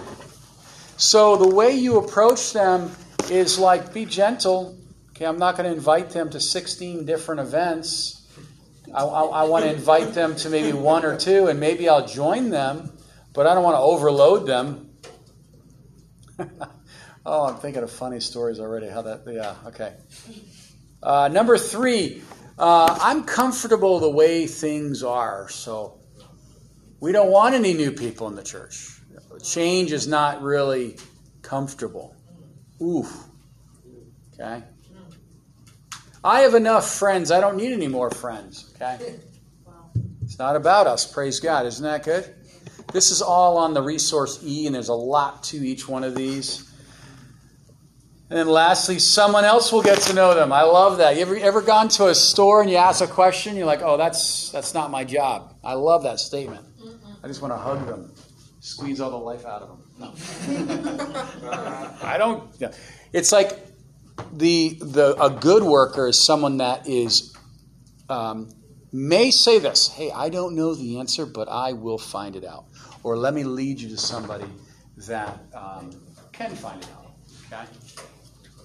So the way you approach them is like be gentle. Okay, I'm not going to invite them to 16 different events. I, I, I want to invite them to maybe one or two, and maybe I'll join them, but I don't want to overload them. oh, I'm thinking of funny stories already. How that? Yeah. Okay. Uh, number three, uh, I'm comfortable the way things are, so we don't want any new people in the church. Change is not really comfortable. Oof. Okay. I have enough friends. I don't need any more friends. Okay. It's not about us. Praise God. Isn't that good? This is all on the resource E, and there's a lot to each one of these. And then lastly, someone else will get to know them. I love that. You ever, ever gone to a store and you ask a question? You're like, oh, that's, that's not my job. I love that statement. I just want to hug them, squeeze all the life out of them. No. I don't. It's like the, the, a good worker is someone that is, um, may say this hey, I don't know the answer, but I will find it out. Or let me lead you to somebody that um, can find it out. Okay?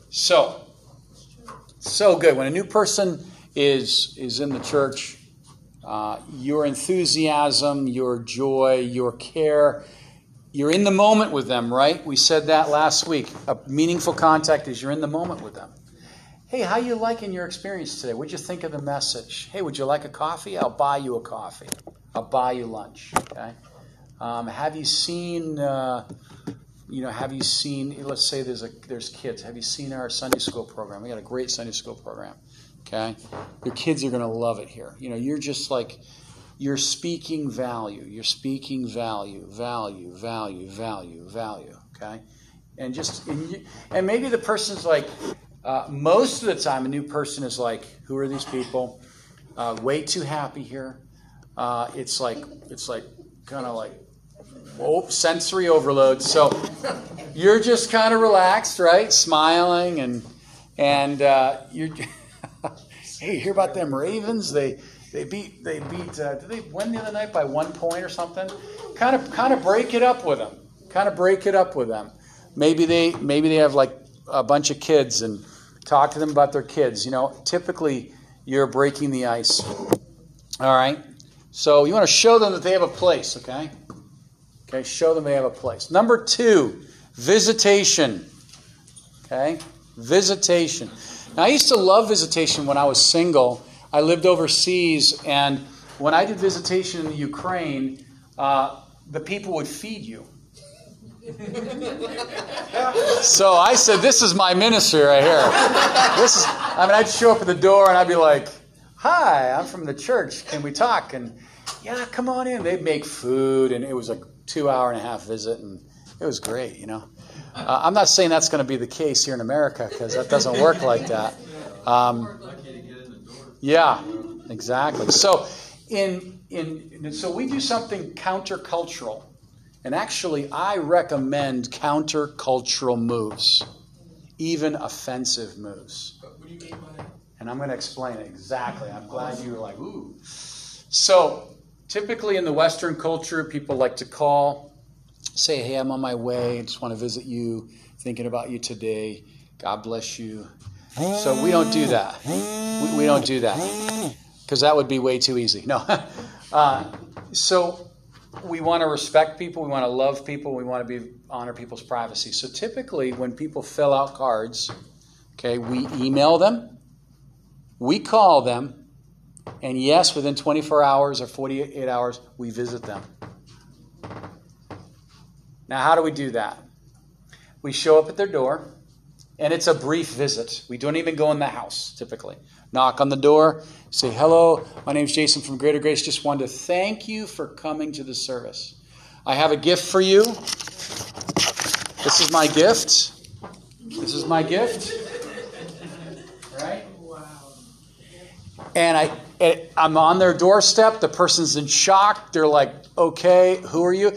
So, so good. When a new person is is in the church, uh, your enthusiasm, your joy, your care, you're in the moment with them, right? We said that last week. A meaningful contact is you're in the moment with them. Hey, how you liking your experience today? What'd you think of the message? Hey, would you like a coffee? I'll buy you a coffee. I'll buy you lunch. Okay. Um, have you seen? Uh, you know, have you seen? Let's say there's a there's kids. Have you seen our Sunday school program? We got a great Sunday school program. Okay, your kids are going to love it here. You know, you're just like you're speaking value. You're speaking value, value, value, value, value. Okay, and just and, you, and maybe the person's like. Uh, most of the time, a new person is like, "Who are these people? Uh, way too happy here." Uh, it's like it's like kind of like oh, sensory overload. So you're just kind of relaxed, right? Smiling and and uh, you're. Hey, hear about them Ravens? They they beat they beat. Uh, did they win the other night by one point or something? Kind of kind of break it up with them. Kind of break it up with them. Maybe they maybe they have like a bunch of kids and talk to them about their kids. You know, typically you're breaking the ice. All right. So you want to show them that they have a place, okay? Okay, show them they have a place. Number two, visitation. Okay? Visitation. Now, I used to love visitation when I was single. I lived overseas, and when I did visitation in the Ukraine, uh, the people would feed you. so I said, "This is my ministry right here." This is. I mean, I'd show up at the door and I'd be like, "Hi, I'm from the church. Can we talk?" And yeah, come on in. They'd make food, and it was a two-hour and a half visit, and it was great. You know, uh, I'm not saying that's going to be the case here in America because that doesn't work like that. Um, yeah, exactly. So, in in so we do something countercultural. And actually, I recommend countercultural moves, even offensive moves. What do you mean by that? And I'm going to explain it exactly. I'm glad you were like, ooh. So, typically in the Western culture, people like to call, say, hey, I'm on my way. I just want to visit you, thinking about you today. God bless you. So, we don't do that. We, we don't do that because that would be way too easy. No. Uh, so, we want to respect people, we want to love people, we want to be honor people's privacy. So typically when people fill out cards, okay, we email them, we call them, and yes, within 24 hours or 48 hours, we visit them. Now, how do we do that? We show up at their door, and it's a brief visit. We don't even go in the house typically. Knock on the door, say, Hello, my name's Jason from Greater Grace. Just wanted to thank you for coming to the service. I have a gift for you. This is my gift. This is my gift. Right? And I, I'm on their doorstep. The person's in shock. They're like, okay, who are you?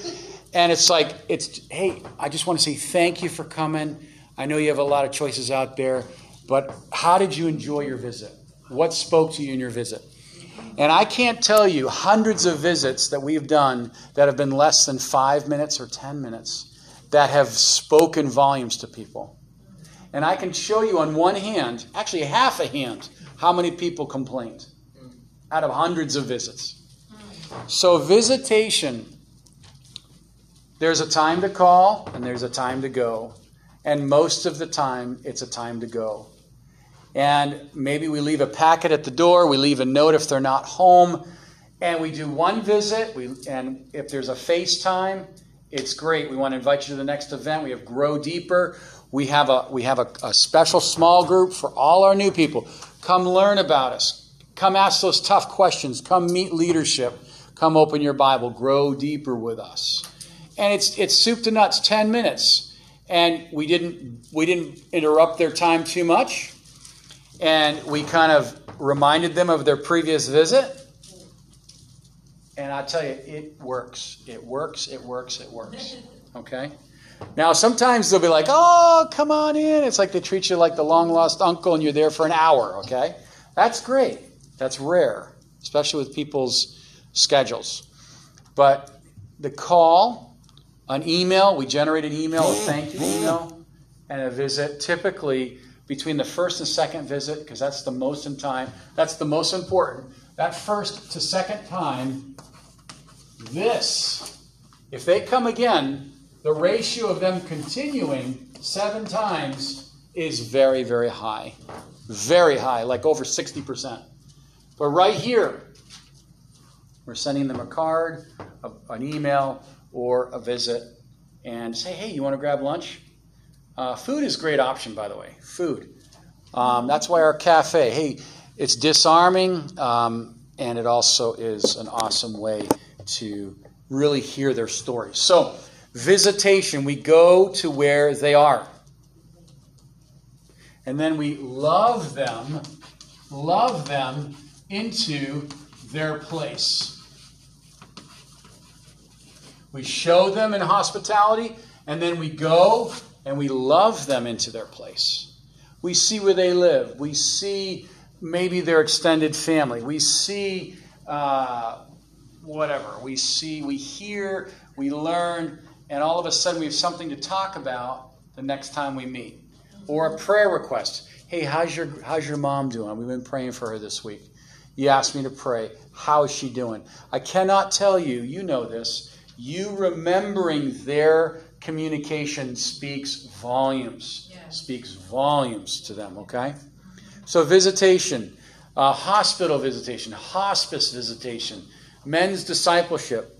And it's like, it's, hey, I just want to say thank you for coming. I know you have a lot of choices out there, but how did you enjoy your visit? What spoke to you in your visit? And I can't tell you hundreds of visits that we've done that have been less than five minutes or 10 minutes that have spoken volumes to people. And I can show you on one hand, actually half a hand, how many people complained out of hundreds of visits. So, visitation, there's a time to call and there's a time to go. And most of the time, it's a time to go. And maybe we leave a packet at the door, we leave a note if they're not home, and we do one visit. We, and if there's a FaceTime, it's great. We want to invite you to the next event. We have Grow Deeper. We have a we have a, a special small group for all our new people. Come learn about us. Come ask those tough questions. Come meet leadership. Come open your Bible. Grow deeper with us. And it's it's soup to nuts, 10 minutes. And we didn't we didn't interrupt their time too much and we kind of reminded them of their previous visit. And I tell you, it works. It works. It works. It works. Okay? Now, sometimes they'll be like, oh, come on in. It's like they treat you like the long lost uncle and you're there for an hour. Okay? That's great. That's rare, especially with people's schedules. But the call, an email, we generate an email, a thank you email, and a visit typically between the first and second visit, because that's the most in time, that's the most important. That first to second time, this, if they come again, the ratio of them continuing seven times is very, very high. Very high, like over 60%. But right here, we're sending them a card, a, an email, or a visit, and say, hey, you want to grab lunch? Uh, food is a great option, by the way. Food. Um, that's why our cafe, hey, it's disarming, um, and it also is an awesome way to really hear their stories. So, visitation, we go to where they are. And then we love them, love them into their place. We show them in hospitality, and then we go and we love them into their place. We see where they live. We see maybe their extended family. We see uh, whatever. We see, we hear, we learn, and all of a sudden we have something to talk about the next time we meet. Or a prayer request. Hey, how's your how's your mom doing? We've been praying for her this week. You asked me to pray. How is she doing? I cannot tell you, you know this. You remembering their communication speaks volumes. Yeah. speaks volumes to them, okay? So, visitation, uh, hospital visitation, hospice visitation, men's discipleship.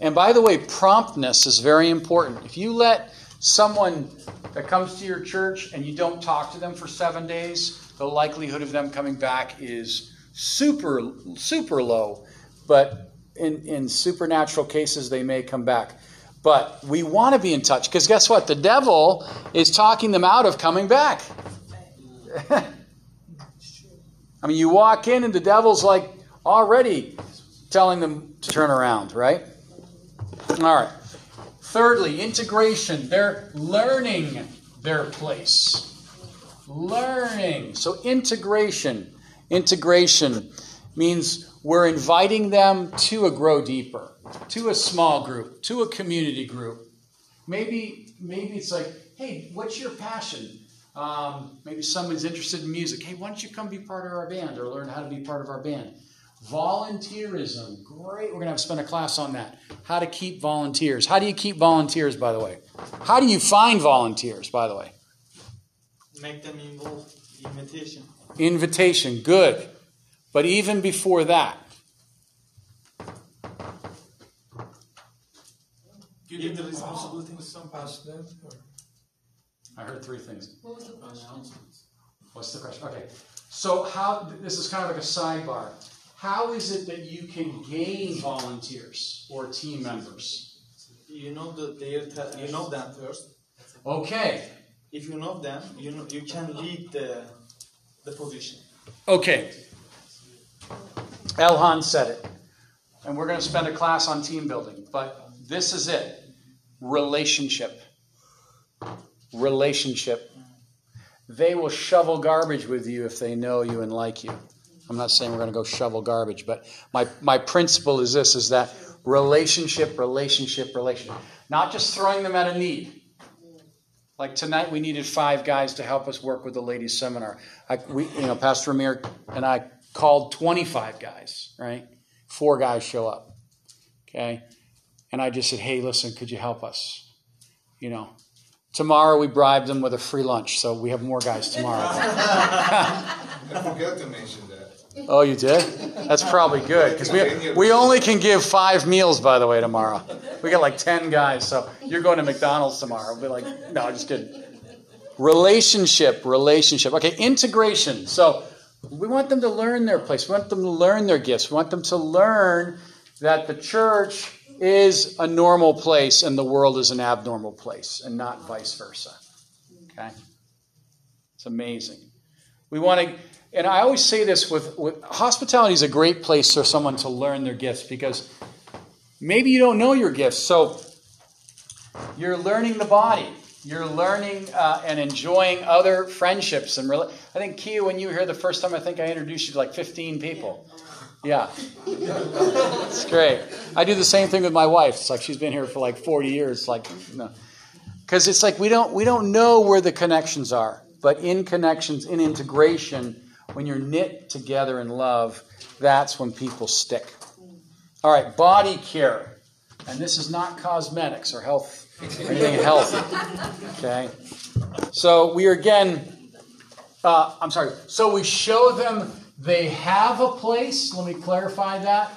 And by the way, promptness is very important. If you let someone that comes to your church and you don't talk to them for seven days, the likelihood of them coming back is super, super low. But in, in supernatural cases, they may come back. But we want to be in touch because guess what? The devil is talking them out of coming back. I mean, you walk in and the devil's like already telling them to turn around, right? All right. Thirdly, integration. They're learning their place. Learning. So, integration. Integration means we're inviting them to a grow deeper, to a small group, to a community group. Maybe, maybe it's like, hey, what's your passion? Um, maybe someone's interested in music. Hey, why don't you come be part of our band or learn how to be part of our band? Volunteerism. Great. We're going to have to spend a class on that. How to keep volunteers. How do you keep volunteers, by the way? How do you find volunteers, by the way? Make them involved. Invitation. Invitation. Good. But even before that, Give them the responsibility. Some past them, I heard three things. What was the question? What's the question? Okay. So, how this is kind of like a sidebar. How is it that you can gain volunteers or team members? You know the their ta- you know them first. Okay. If you know them, you know you can lead the the position. Okay. Elhan said it. And we're going to spend a class on team building. But this is it relationship. Relationship. They will shovel garbage with you if they know you and like you. I'm not saying we're going to go shovel garbage, but my, my principle is this is that relationship, relationship, relationship. Not just throwing them at a need. Like tonight, we needed five guys to help us work with the ladies' seminar. I, we, you know, Pastor Amir and I called 25 guys, right? Four guys show up, okay? And I just said, hey, listen, could you help us? You know, tomorrow we bribed them with a free lunch, so we have more guys tomorrow. I forgot to mention that. oh, you did? That's probably good because we, we only can give five meals, by the way, tomorrow. We got like 10 guys, so you're going to McDonald's tomorrow. We'll be like, no, I just kidding. Relationship, relationship. Okay, integration. So we want them to learn their place. We want them to learn their gifts. We want them to learn that the church is a normal place and the world is an abnormal place and not vice versa. Okay? It's amazing. We want to, and I always say this with, with hospitality is a great place for someone to learn their gifts because maybe you don't know your gifts. So you're learning the body. You're learning uh, and enjoying other friendships and rela- I think Kia, when you were here the first time, I think I introduced you to like 15 people. Yeah, it's great. I do the same thing with my wife. It's like she's been here for like 40 years. Like, no, because it's like we don't we don't know where the connections are, but in connections, in integration, when you're knit together in love, that's when people stick. All right, body care, and this is not cosmetics or health anything healthy. Okay, so we are again. Uh, I'm sorry. So we show them they have a place. Let me clarify that.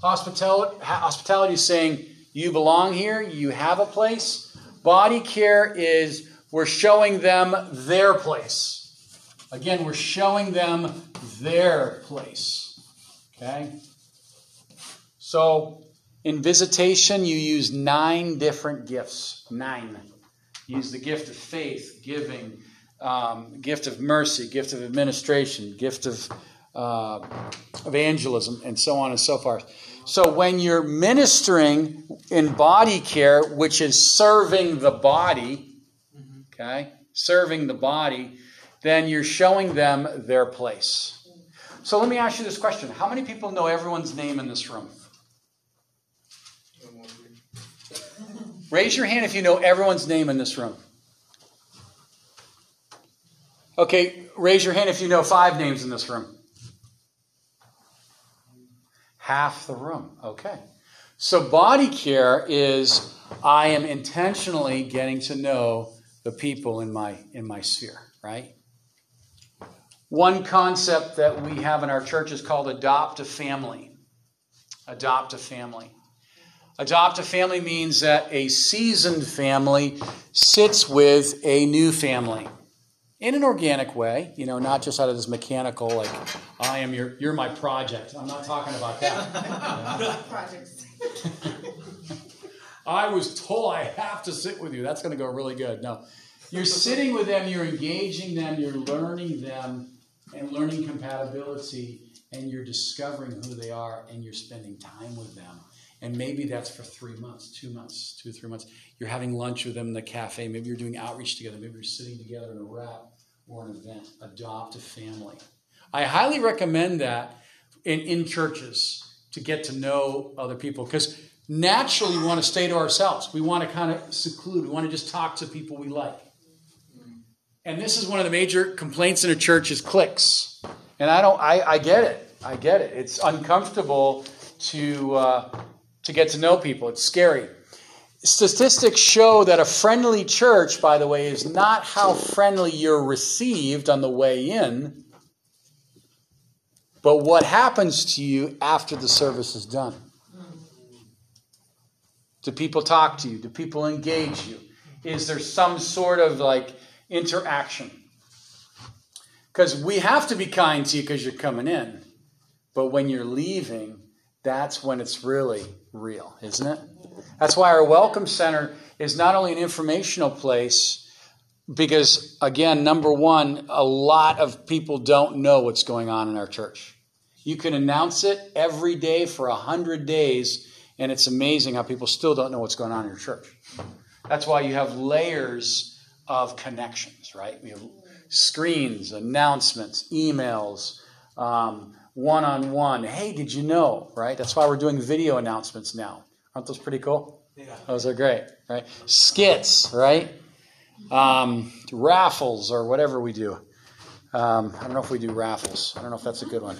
Hospitality, hospitality is saying you belong here. You have a place. Body care is we're showing them their place. Again, we're showing them their place. Okay? So in visitation, you use nine different gifts. Nine. Use the gift of faith, giving, um, gift of mercy, gift of administration, gift of uh, evangelism, and so on and so forth. So when you're ministering in body care, which is serving the body, okay, serving the body, then you're showing them their place. So let me ask you this question How many people know everyone's name in this room? Raise your hand if you know everyone's name in this room. Okay, raise your hand if you know five names in this room. Half the room. Okay. So body care is I am intentionally getting to know the people in my in my sphere, right? One concept that we have in our church is called adopt a family. Adopt a family. Adopt a family means that a seasoned family sits with a new family in an organic way, you know, not just out of this mechanical, like, I am your, you're my project. I'm not talking about that. Projects. I was told I have to sit with you. That's going to go really good. No, you're sitting with them, you're engaging them, you're learning them and learning compatibility, and you're discovering who they are, and you're spending time with them. And maybe that's for three months, two months, two three months. You're having lunch with them in the cafe. Maybe you're doing outreach together. Maybe you're sitting together in a wrap or an event. Adopt a family. I highly recommend that in, in churches to get to know other people because naturally we want to stay to ourselves. We want to kind of seclude. We want to just talk to people we like. And this is one of the major complaints in a church is cliques. And I don't. I, I get it. I get it. It's uncomfortable to uh, to get to know people. It's scary. Statistics show that a friendly church, by the way, is not how friendly you're received on the way in, but what happens to you after the service is done. Do people talk to you? Do people engage you? Is there some sort of like interaction? Because we have to be kind to you because you're coming in. But when you're leaving, that's when it's really real, isn't it? That's why our Welcome Center is not only an informational place, because again, number one, a lot of people don't know what's going on in our church. You can announce it every day for a hundred days, and it's amazing how people still don't know what's going on in your church. That's why you have layers of connections, right? We have screens, announcements, emails, um, one on one. Hey, did you know, right? That's why we're doing video announcements now. Aren't those pretty cool? Yeah. Those are great, right? Skits, right? Um, raffles or whatever we do. Um, I don't know if we do raffles. I don't know if that's a good one.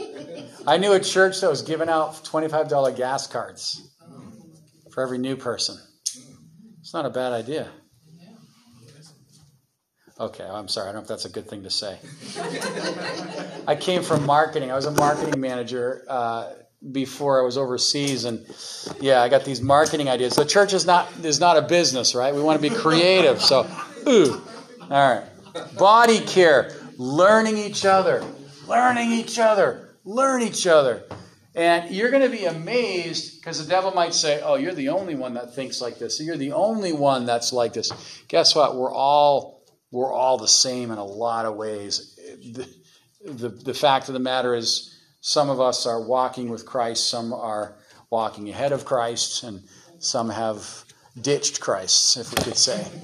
I knew a church that was giving out $25 gas cards for every new person. It's not a bad idea. Okay, I'm sorry. I don't know if that's a good thing to say. I came from marketing. I was a marketing manager uh, before I was overseas, and yeah, I got these marketing ideas. The church is not is not a business, right? We want to be creative. So, ooh, all right. Body care, learning each other, learning each other, learn each other. And you're going to be amazed because the devil might say, Oh, you're the only one that thinks like this. You're the only one that's like this. Guess what? We're all we're all the same in a lot of ways. The, the, the fact of the matter is, some of us are walking with Christ, some are walking ahead of Christ, and some have ditched Christ, if we could say.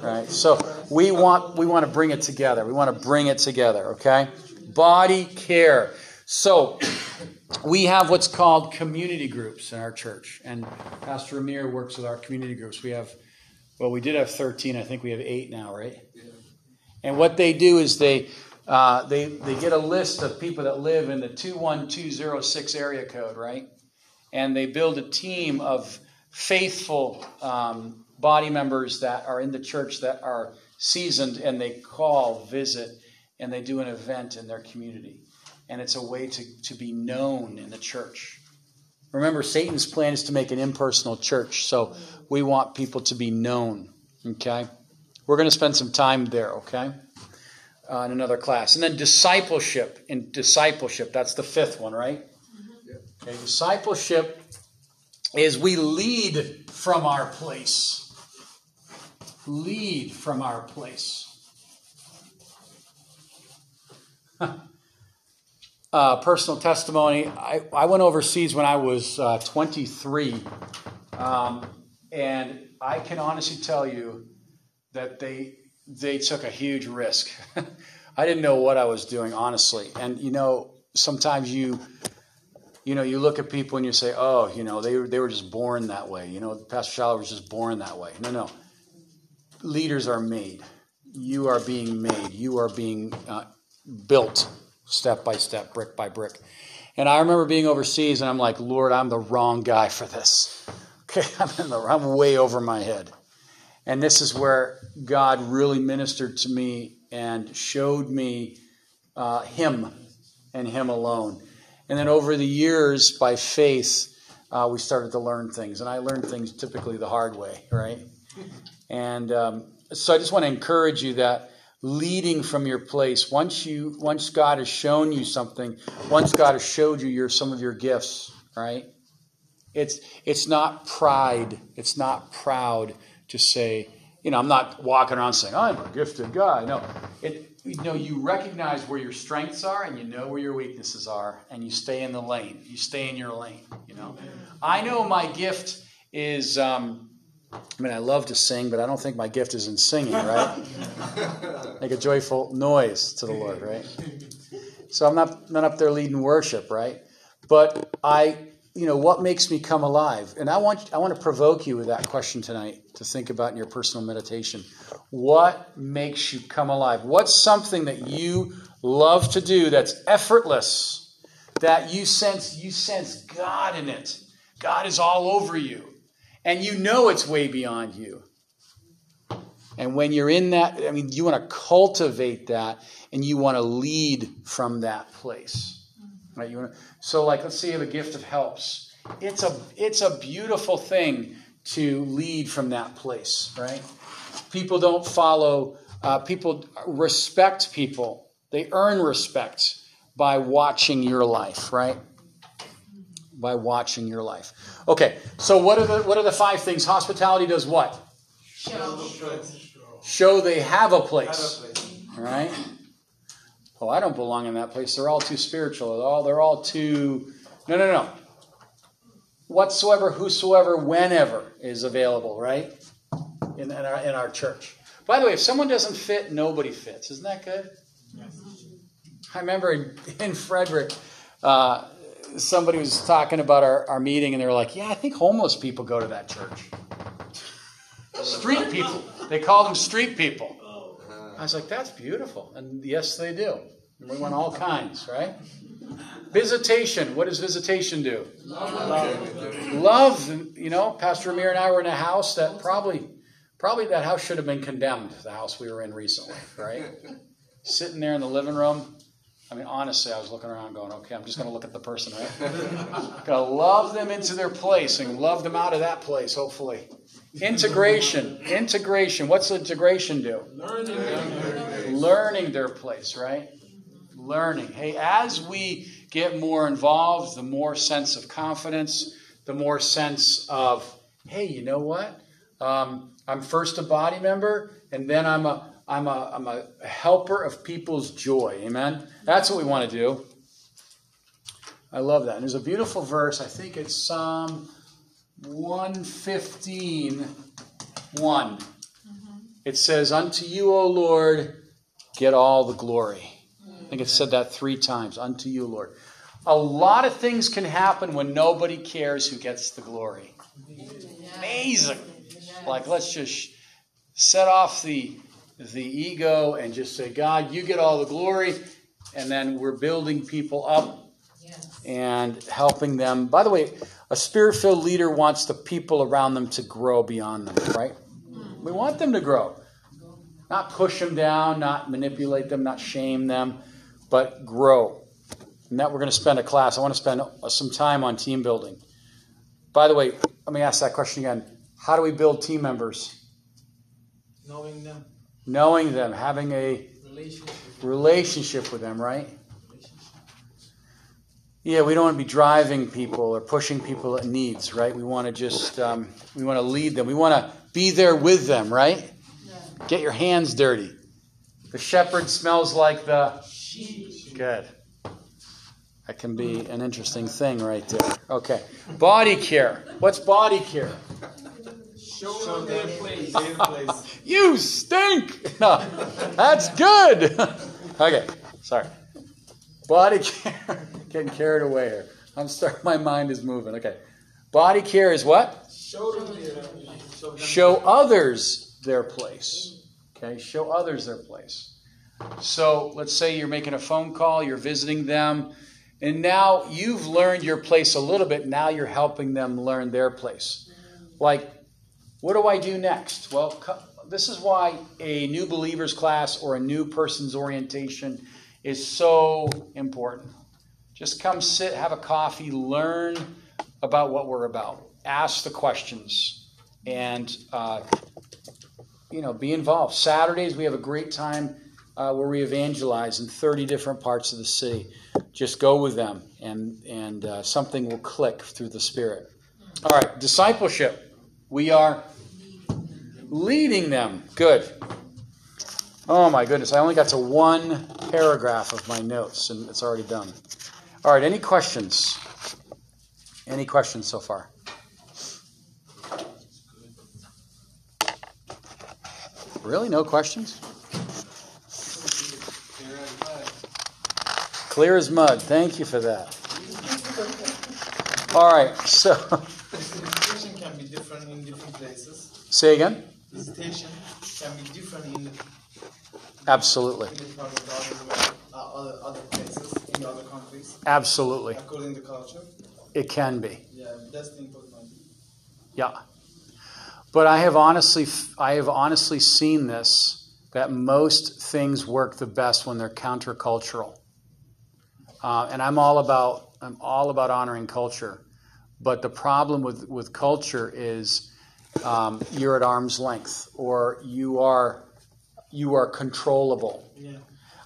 Right? So we want we want to bring it together. We want to bring it together, okay? Body care. So we have what's called community groups in our church, and Pastor Amir works with our community groups. We have well, we did have 13. I think we have eight now, right? And what they do is they uh, they they get a list of people that live in the 21206 area code, right? And they build a team of faithful um, body members that are in the church that are seasoned, and they call, visit, and they do an event in their community. And it's a way to, to be known in the church. Remember, Satan's plan is to make an impersonal church, so we want people to be known. Okay? We're going to spend some time there, okay? Uh, in another class. And then discipleship. In discipleship, that's the fifth one, right? Okay, discipleship is we lead from our place. Lead from our place. Uh, personal testimony. I, I went overseas when I was uh, 23. Um, and I can honestly tell you that they they took a huge risk. I didn't know what I was doing, honestly. And you know, sometimes you you know, you look at people and you say, "Oh, you know, they they were just born that way." You know, Pastor Schaller was just born that way. No, no. Leaders are made. You are being made. You are being uh, built step by step, brick by brick. And I remember being overseas, and I'm like, Lord, I'm the wrong guy for this. Okay, I'm, in the, I'm way over my head. And this is where God really ministered to me and showed me uh, Him and Him alone. And then over the years, by faith, uh, we started to learn things. And I learned things typically the hard way, right? And um, so I just want to encourage you that leading from your place, once you once God has shown you something, once God has showed you your some of your gifts, right? It's it's not pride. It's not proud to say, you know, I'm not walking around saying, I'm a gifted guy. No. It you know, you recognize where your strengths are and you know where your weaknesses are, and you stay in the lane. You stay in your lane, you know. I know my gift is um, I mean, I love to sing, but I don't think my gift is in singing, right? Make a joyful noise to the Lord, right? So I'm not, not up there leading worship, right? But I, you know, what makes me come alive? And I want, I want to provoke you with that question tonight to think about in your personal meditation. What makes you come alive? What's something that you love to do that's effortless, that you sense, you sense God in it? God is all over you and you know it's way beyond you. And when you're in that, I mean, you want to cultivate that and you want to lead from that place. Right? You want to, so, like, let's say you have a gift of helps. It's a, it's a beautiful thing to lead from that place, right? People don't follow, uh, people respect people. They earn respect by watching your life, right? By watching your life. Okay, so what are the what are the five things? Hospitality does what? Show. Show they have a place. All right. Oh, I don't belong in that place. They're all too spiritual. They're all they're all too. No, no, no. Whatsoever, whosoever, whenever is available, right? In, in our in our church. By the way, if someone doesn't fit, nobody fits. Isn't that good? Yes. I remember in, in Frederick. Uh, somebody was talking about our, our meeting and they were like, Yeah, I think homeless people go to that church. Street people. They call them street people. I was like, That's beautiful. And yes, they do. And we want all kinds, right? Visitation. What does visitation do? Love. Love. You know, Pastor Amir and I were in a house that probably, probably that house should have been condemned, the house we were in recently, right? Sitting there in the living room, I mean, honestly, I was looking around going, okay, I'm just going to look at the person, right? going to love them into their place and love them out of that place, hopefully. Integration. Integration. What's integration do? Learning Learning their place, right? Learning. Hey, as we get more involved, the more sense of confidence, the more sense of, hey, you know what? Um, I'm first a body member, and then I'm a I'm a, I'm a helper of people's joy. Amen? That's what we want to do. I love that. And there's a beautiful verse. I think it's Psalm 115 1. It says, Unto you, O Lord, get all the glory. I think it said that three times. Unto you, Lord. A lot of things can happen when nobody cares who gets the glory. Amazing. Like, let's just set off the the ego and just say, God, you get all the glory. And then we're building people up and helping them. By the way, a spirit filled leader wants the people around them to grow beyond them, right? Hmm. We want them to grow. Not push them down, not manipulate them, not shame them, but grow. And that we're going to spend a class. I want to spend uh, some time on team building. By the way, let me ask that question again. How do we build team members? Knowing them. Knowing them, having a Relationship. relationship with them, right? Yeah, we don't want to be driving people or pushing people at needs, right? We want to just um, we want to lead them. We want to be there with them, right? Get your hands dirty. The shepherd smells like the good. That can be an interesting thing right there. Okay, body care. What's body care? Show them their place. Their place. You stink. No, that's good. okay, sorry. Body care. Getting carried away here. I'm sorry. My mind is moving. Okay. Body care is what? Show them their show them Show others their place. Okay. Show others their place. So let's say you're making a phone call. You're visiting them. And now you've learned your place a little bit. Now you're helping them learn their place. Like what do I do next? Well, this is why a new believers class or a new person's orientation is so important. Just come sit, have a coffee, learn about what we're about, ask the questions, and uh, you know, be involved. Saturdays we have a great time uh, where we evangelize in 30 different parts of the city. Just go with them, and and uh, something will click through the Spirit. All right, discipleship. We are leading them. Good. Oh my goodness, I only got to one paragraph of my notes, and it's already done. All right, any questions? Any questions so far? Really? No questions? Clear as mud. Thank you for that. All right, so The station can be different in different places. say again? The station can be different in Absolutely. in the part of the other, other, other places, in other countries, Absolutely. according to culture. It can be. Yeah, that's the important. Yeah. But I have honestly I have honestly seen this that most things work the best when they're countercultural. Uh, and I'm all about I'm all about honoring culture. But the problem with, with culture is um, you're at arm's length or you are you are controllable. Yeah.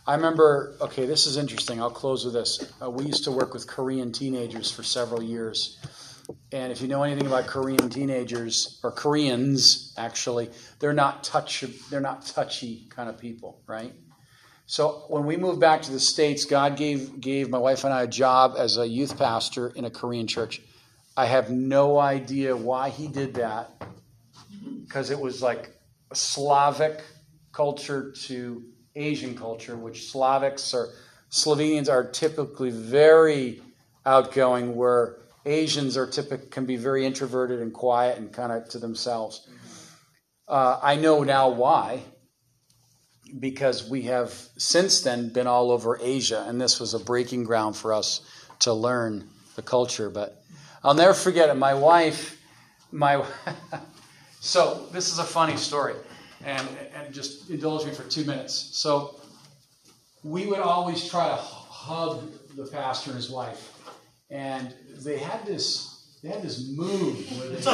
I remember, okay, this is interesting. I'll close with this. Uh, we used to work with Korean teenagers for several years. And if you know anything about Korean teenagers, or Koreans actually, they're not touch, they're not touchy kind of people, right? So when we moved back to the States, God gave, gave my wife and I a job as a youth pastor in a Korean church. I have no idea why he did that, because it was like a Slavic culture to Asian culture, which Slavics or Slovenians are typically very outgoing, where Asians are typic can be very introverted and quiet and kind of to themselves. Uh, I know now why, because we have since then been all over Asia, and this was a breaking ground for us to learn the culture. But I'll never forget it. My wife, my so this is a funny story, and and just indulge me for two minutes. So we would always try to hug the pastor and his wife, and they had this. They had this move where they and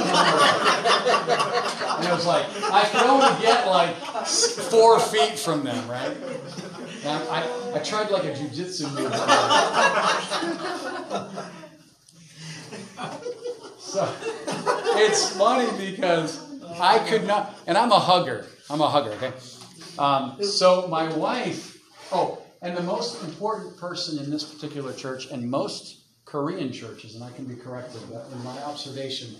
it was like I could only get like four feet from them, right? And I, I tried like a jujitsu move. So it's funny because I could not, and I'm a hugger. I'm a hugger, okay? Um, so my wife, oh, and the most important person in this particular church and most Korean churches, and I can be corrected, but in my observation,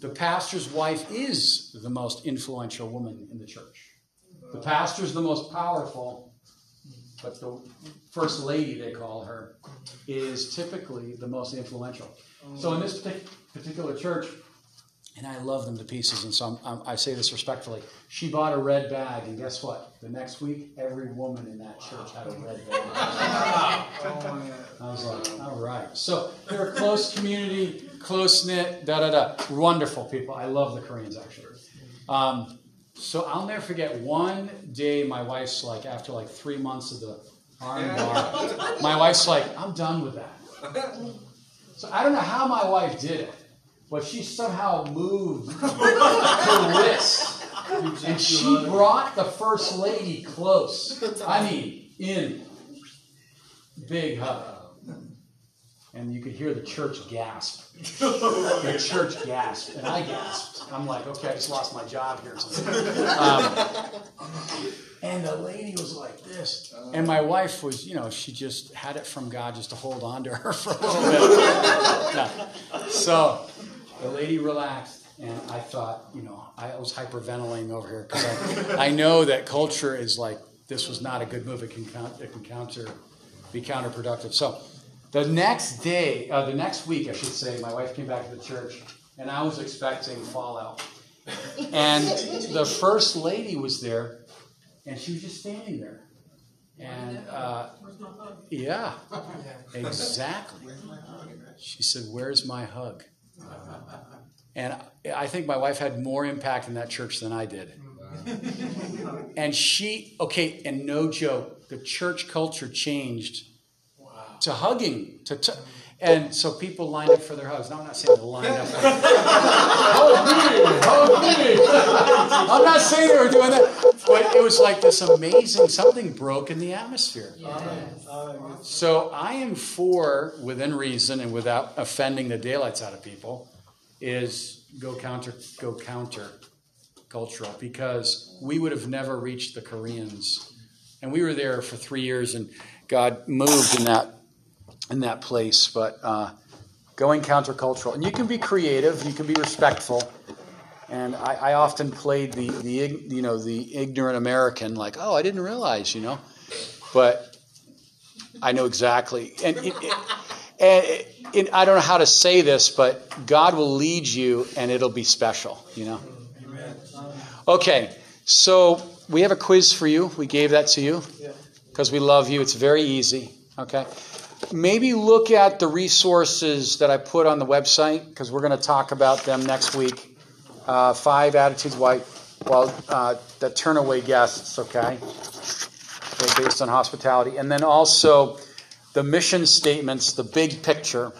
the pastor's wife is the most influential woman in the church. The pastor's the most powerful, but the first lady, they call her, is typically the most influential. So in this particular church, and I love them to pieces, and so I'm, I'm, I say this respectfully. She bought a red bag, and guess what? The next week, every woman in that church had a red bag. I was like, all right. So they're a close community, close knit, da da da. Wonderful people. I love the Koreans actually. Um, so I'll never forget one day. My wife's like, after like three months of the arm bar, my wife's like, I'm done with that. So I don't know how my wife did it, but she somehow moved her wrist. And she brought the first lady close. I mean, in. Big hug. And you could hear the church gasp. The church gasped, and I gasped. I'm like, okay, I just lost my job here. Um, and the lady was like this. And my wife was, you know, she just had it from God just to hold on to her for a little bit. Yeah. So the lady relaxed, and I thought, you know, I was hyperventilating over here because I, I know that culture is like, this was not a good move. It can, count, it can counter, be counterproductive. So the next day, uh, the next week, I should say, my wife came back to the church, and I was expecting fallout. And the first lady was there, and she was just standing there. And uh, yeah, exactly. She said, "Where's my hug?" And I think my wife had more impact in that church than I did. And she, okay, and no joke, the church culture changed to hugging, to, to and so people lined up for their hugs. No, I'm not saying they lined up. I'm not saying they were doing that, but it was like this amazing something broke in the atmosphere. So I am for, within reason and without offending the daylights out of people, is go counter, go counter cultural because we would have never reached the Koreans, and we were there for three years, and God moved in that in that place. But uh, going countercultural, and you can be creative, you can be respectful. And I, I often played the, the you know the ignorant American, like oh I didn't realize you know, but I know exactly. And, it, it, and it, I don't know how to say this, but God will lead you, and it'll be special. You know. Okay, so we have a quiz for you. We gave that to you because we love you. It's very easy. Okay. Maybe look at the resources that I put on the website because we're going to talk about them next week. Uh, five attitudes why, well, uh, that turn away guests. Okay. based on hospitality, and then also the mission statements, the big picture,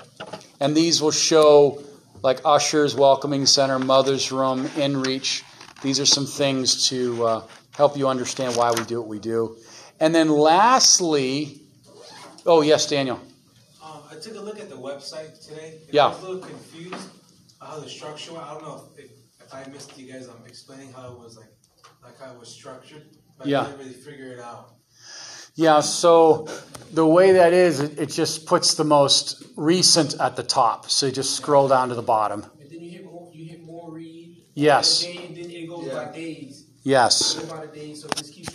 and these will show like ushers, welcoming center, mother's room, in reach. These are some things to uh, help you understand why we do what we do. And then lastly, oh yes, Daniel. Um, I took a look at the website today. and Yeah. I was a little confused how the structure. I don't know if, if I missed you guys. I'm explaining how it was like, like how it was structured, but Yeah. I didn't really figure it out. Yeah, so the way that is, it, it just puts the most recent at the top. So you just scroll down to the bottom. And then you hit more, you hit more read. Yes. And then, then it goes by days. Yes. It goes by the days, so it just keeps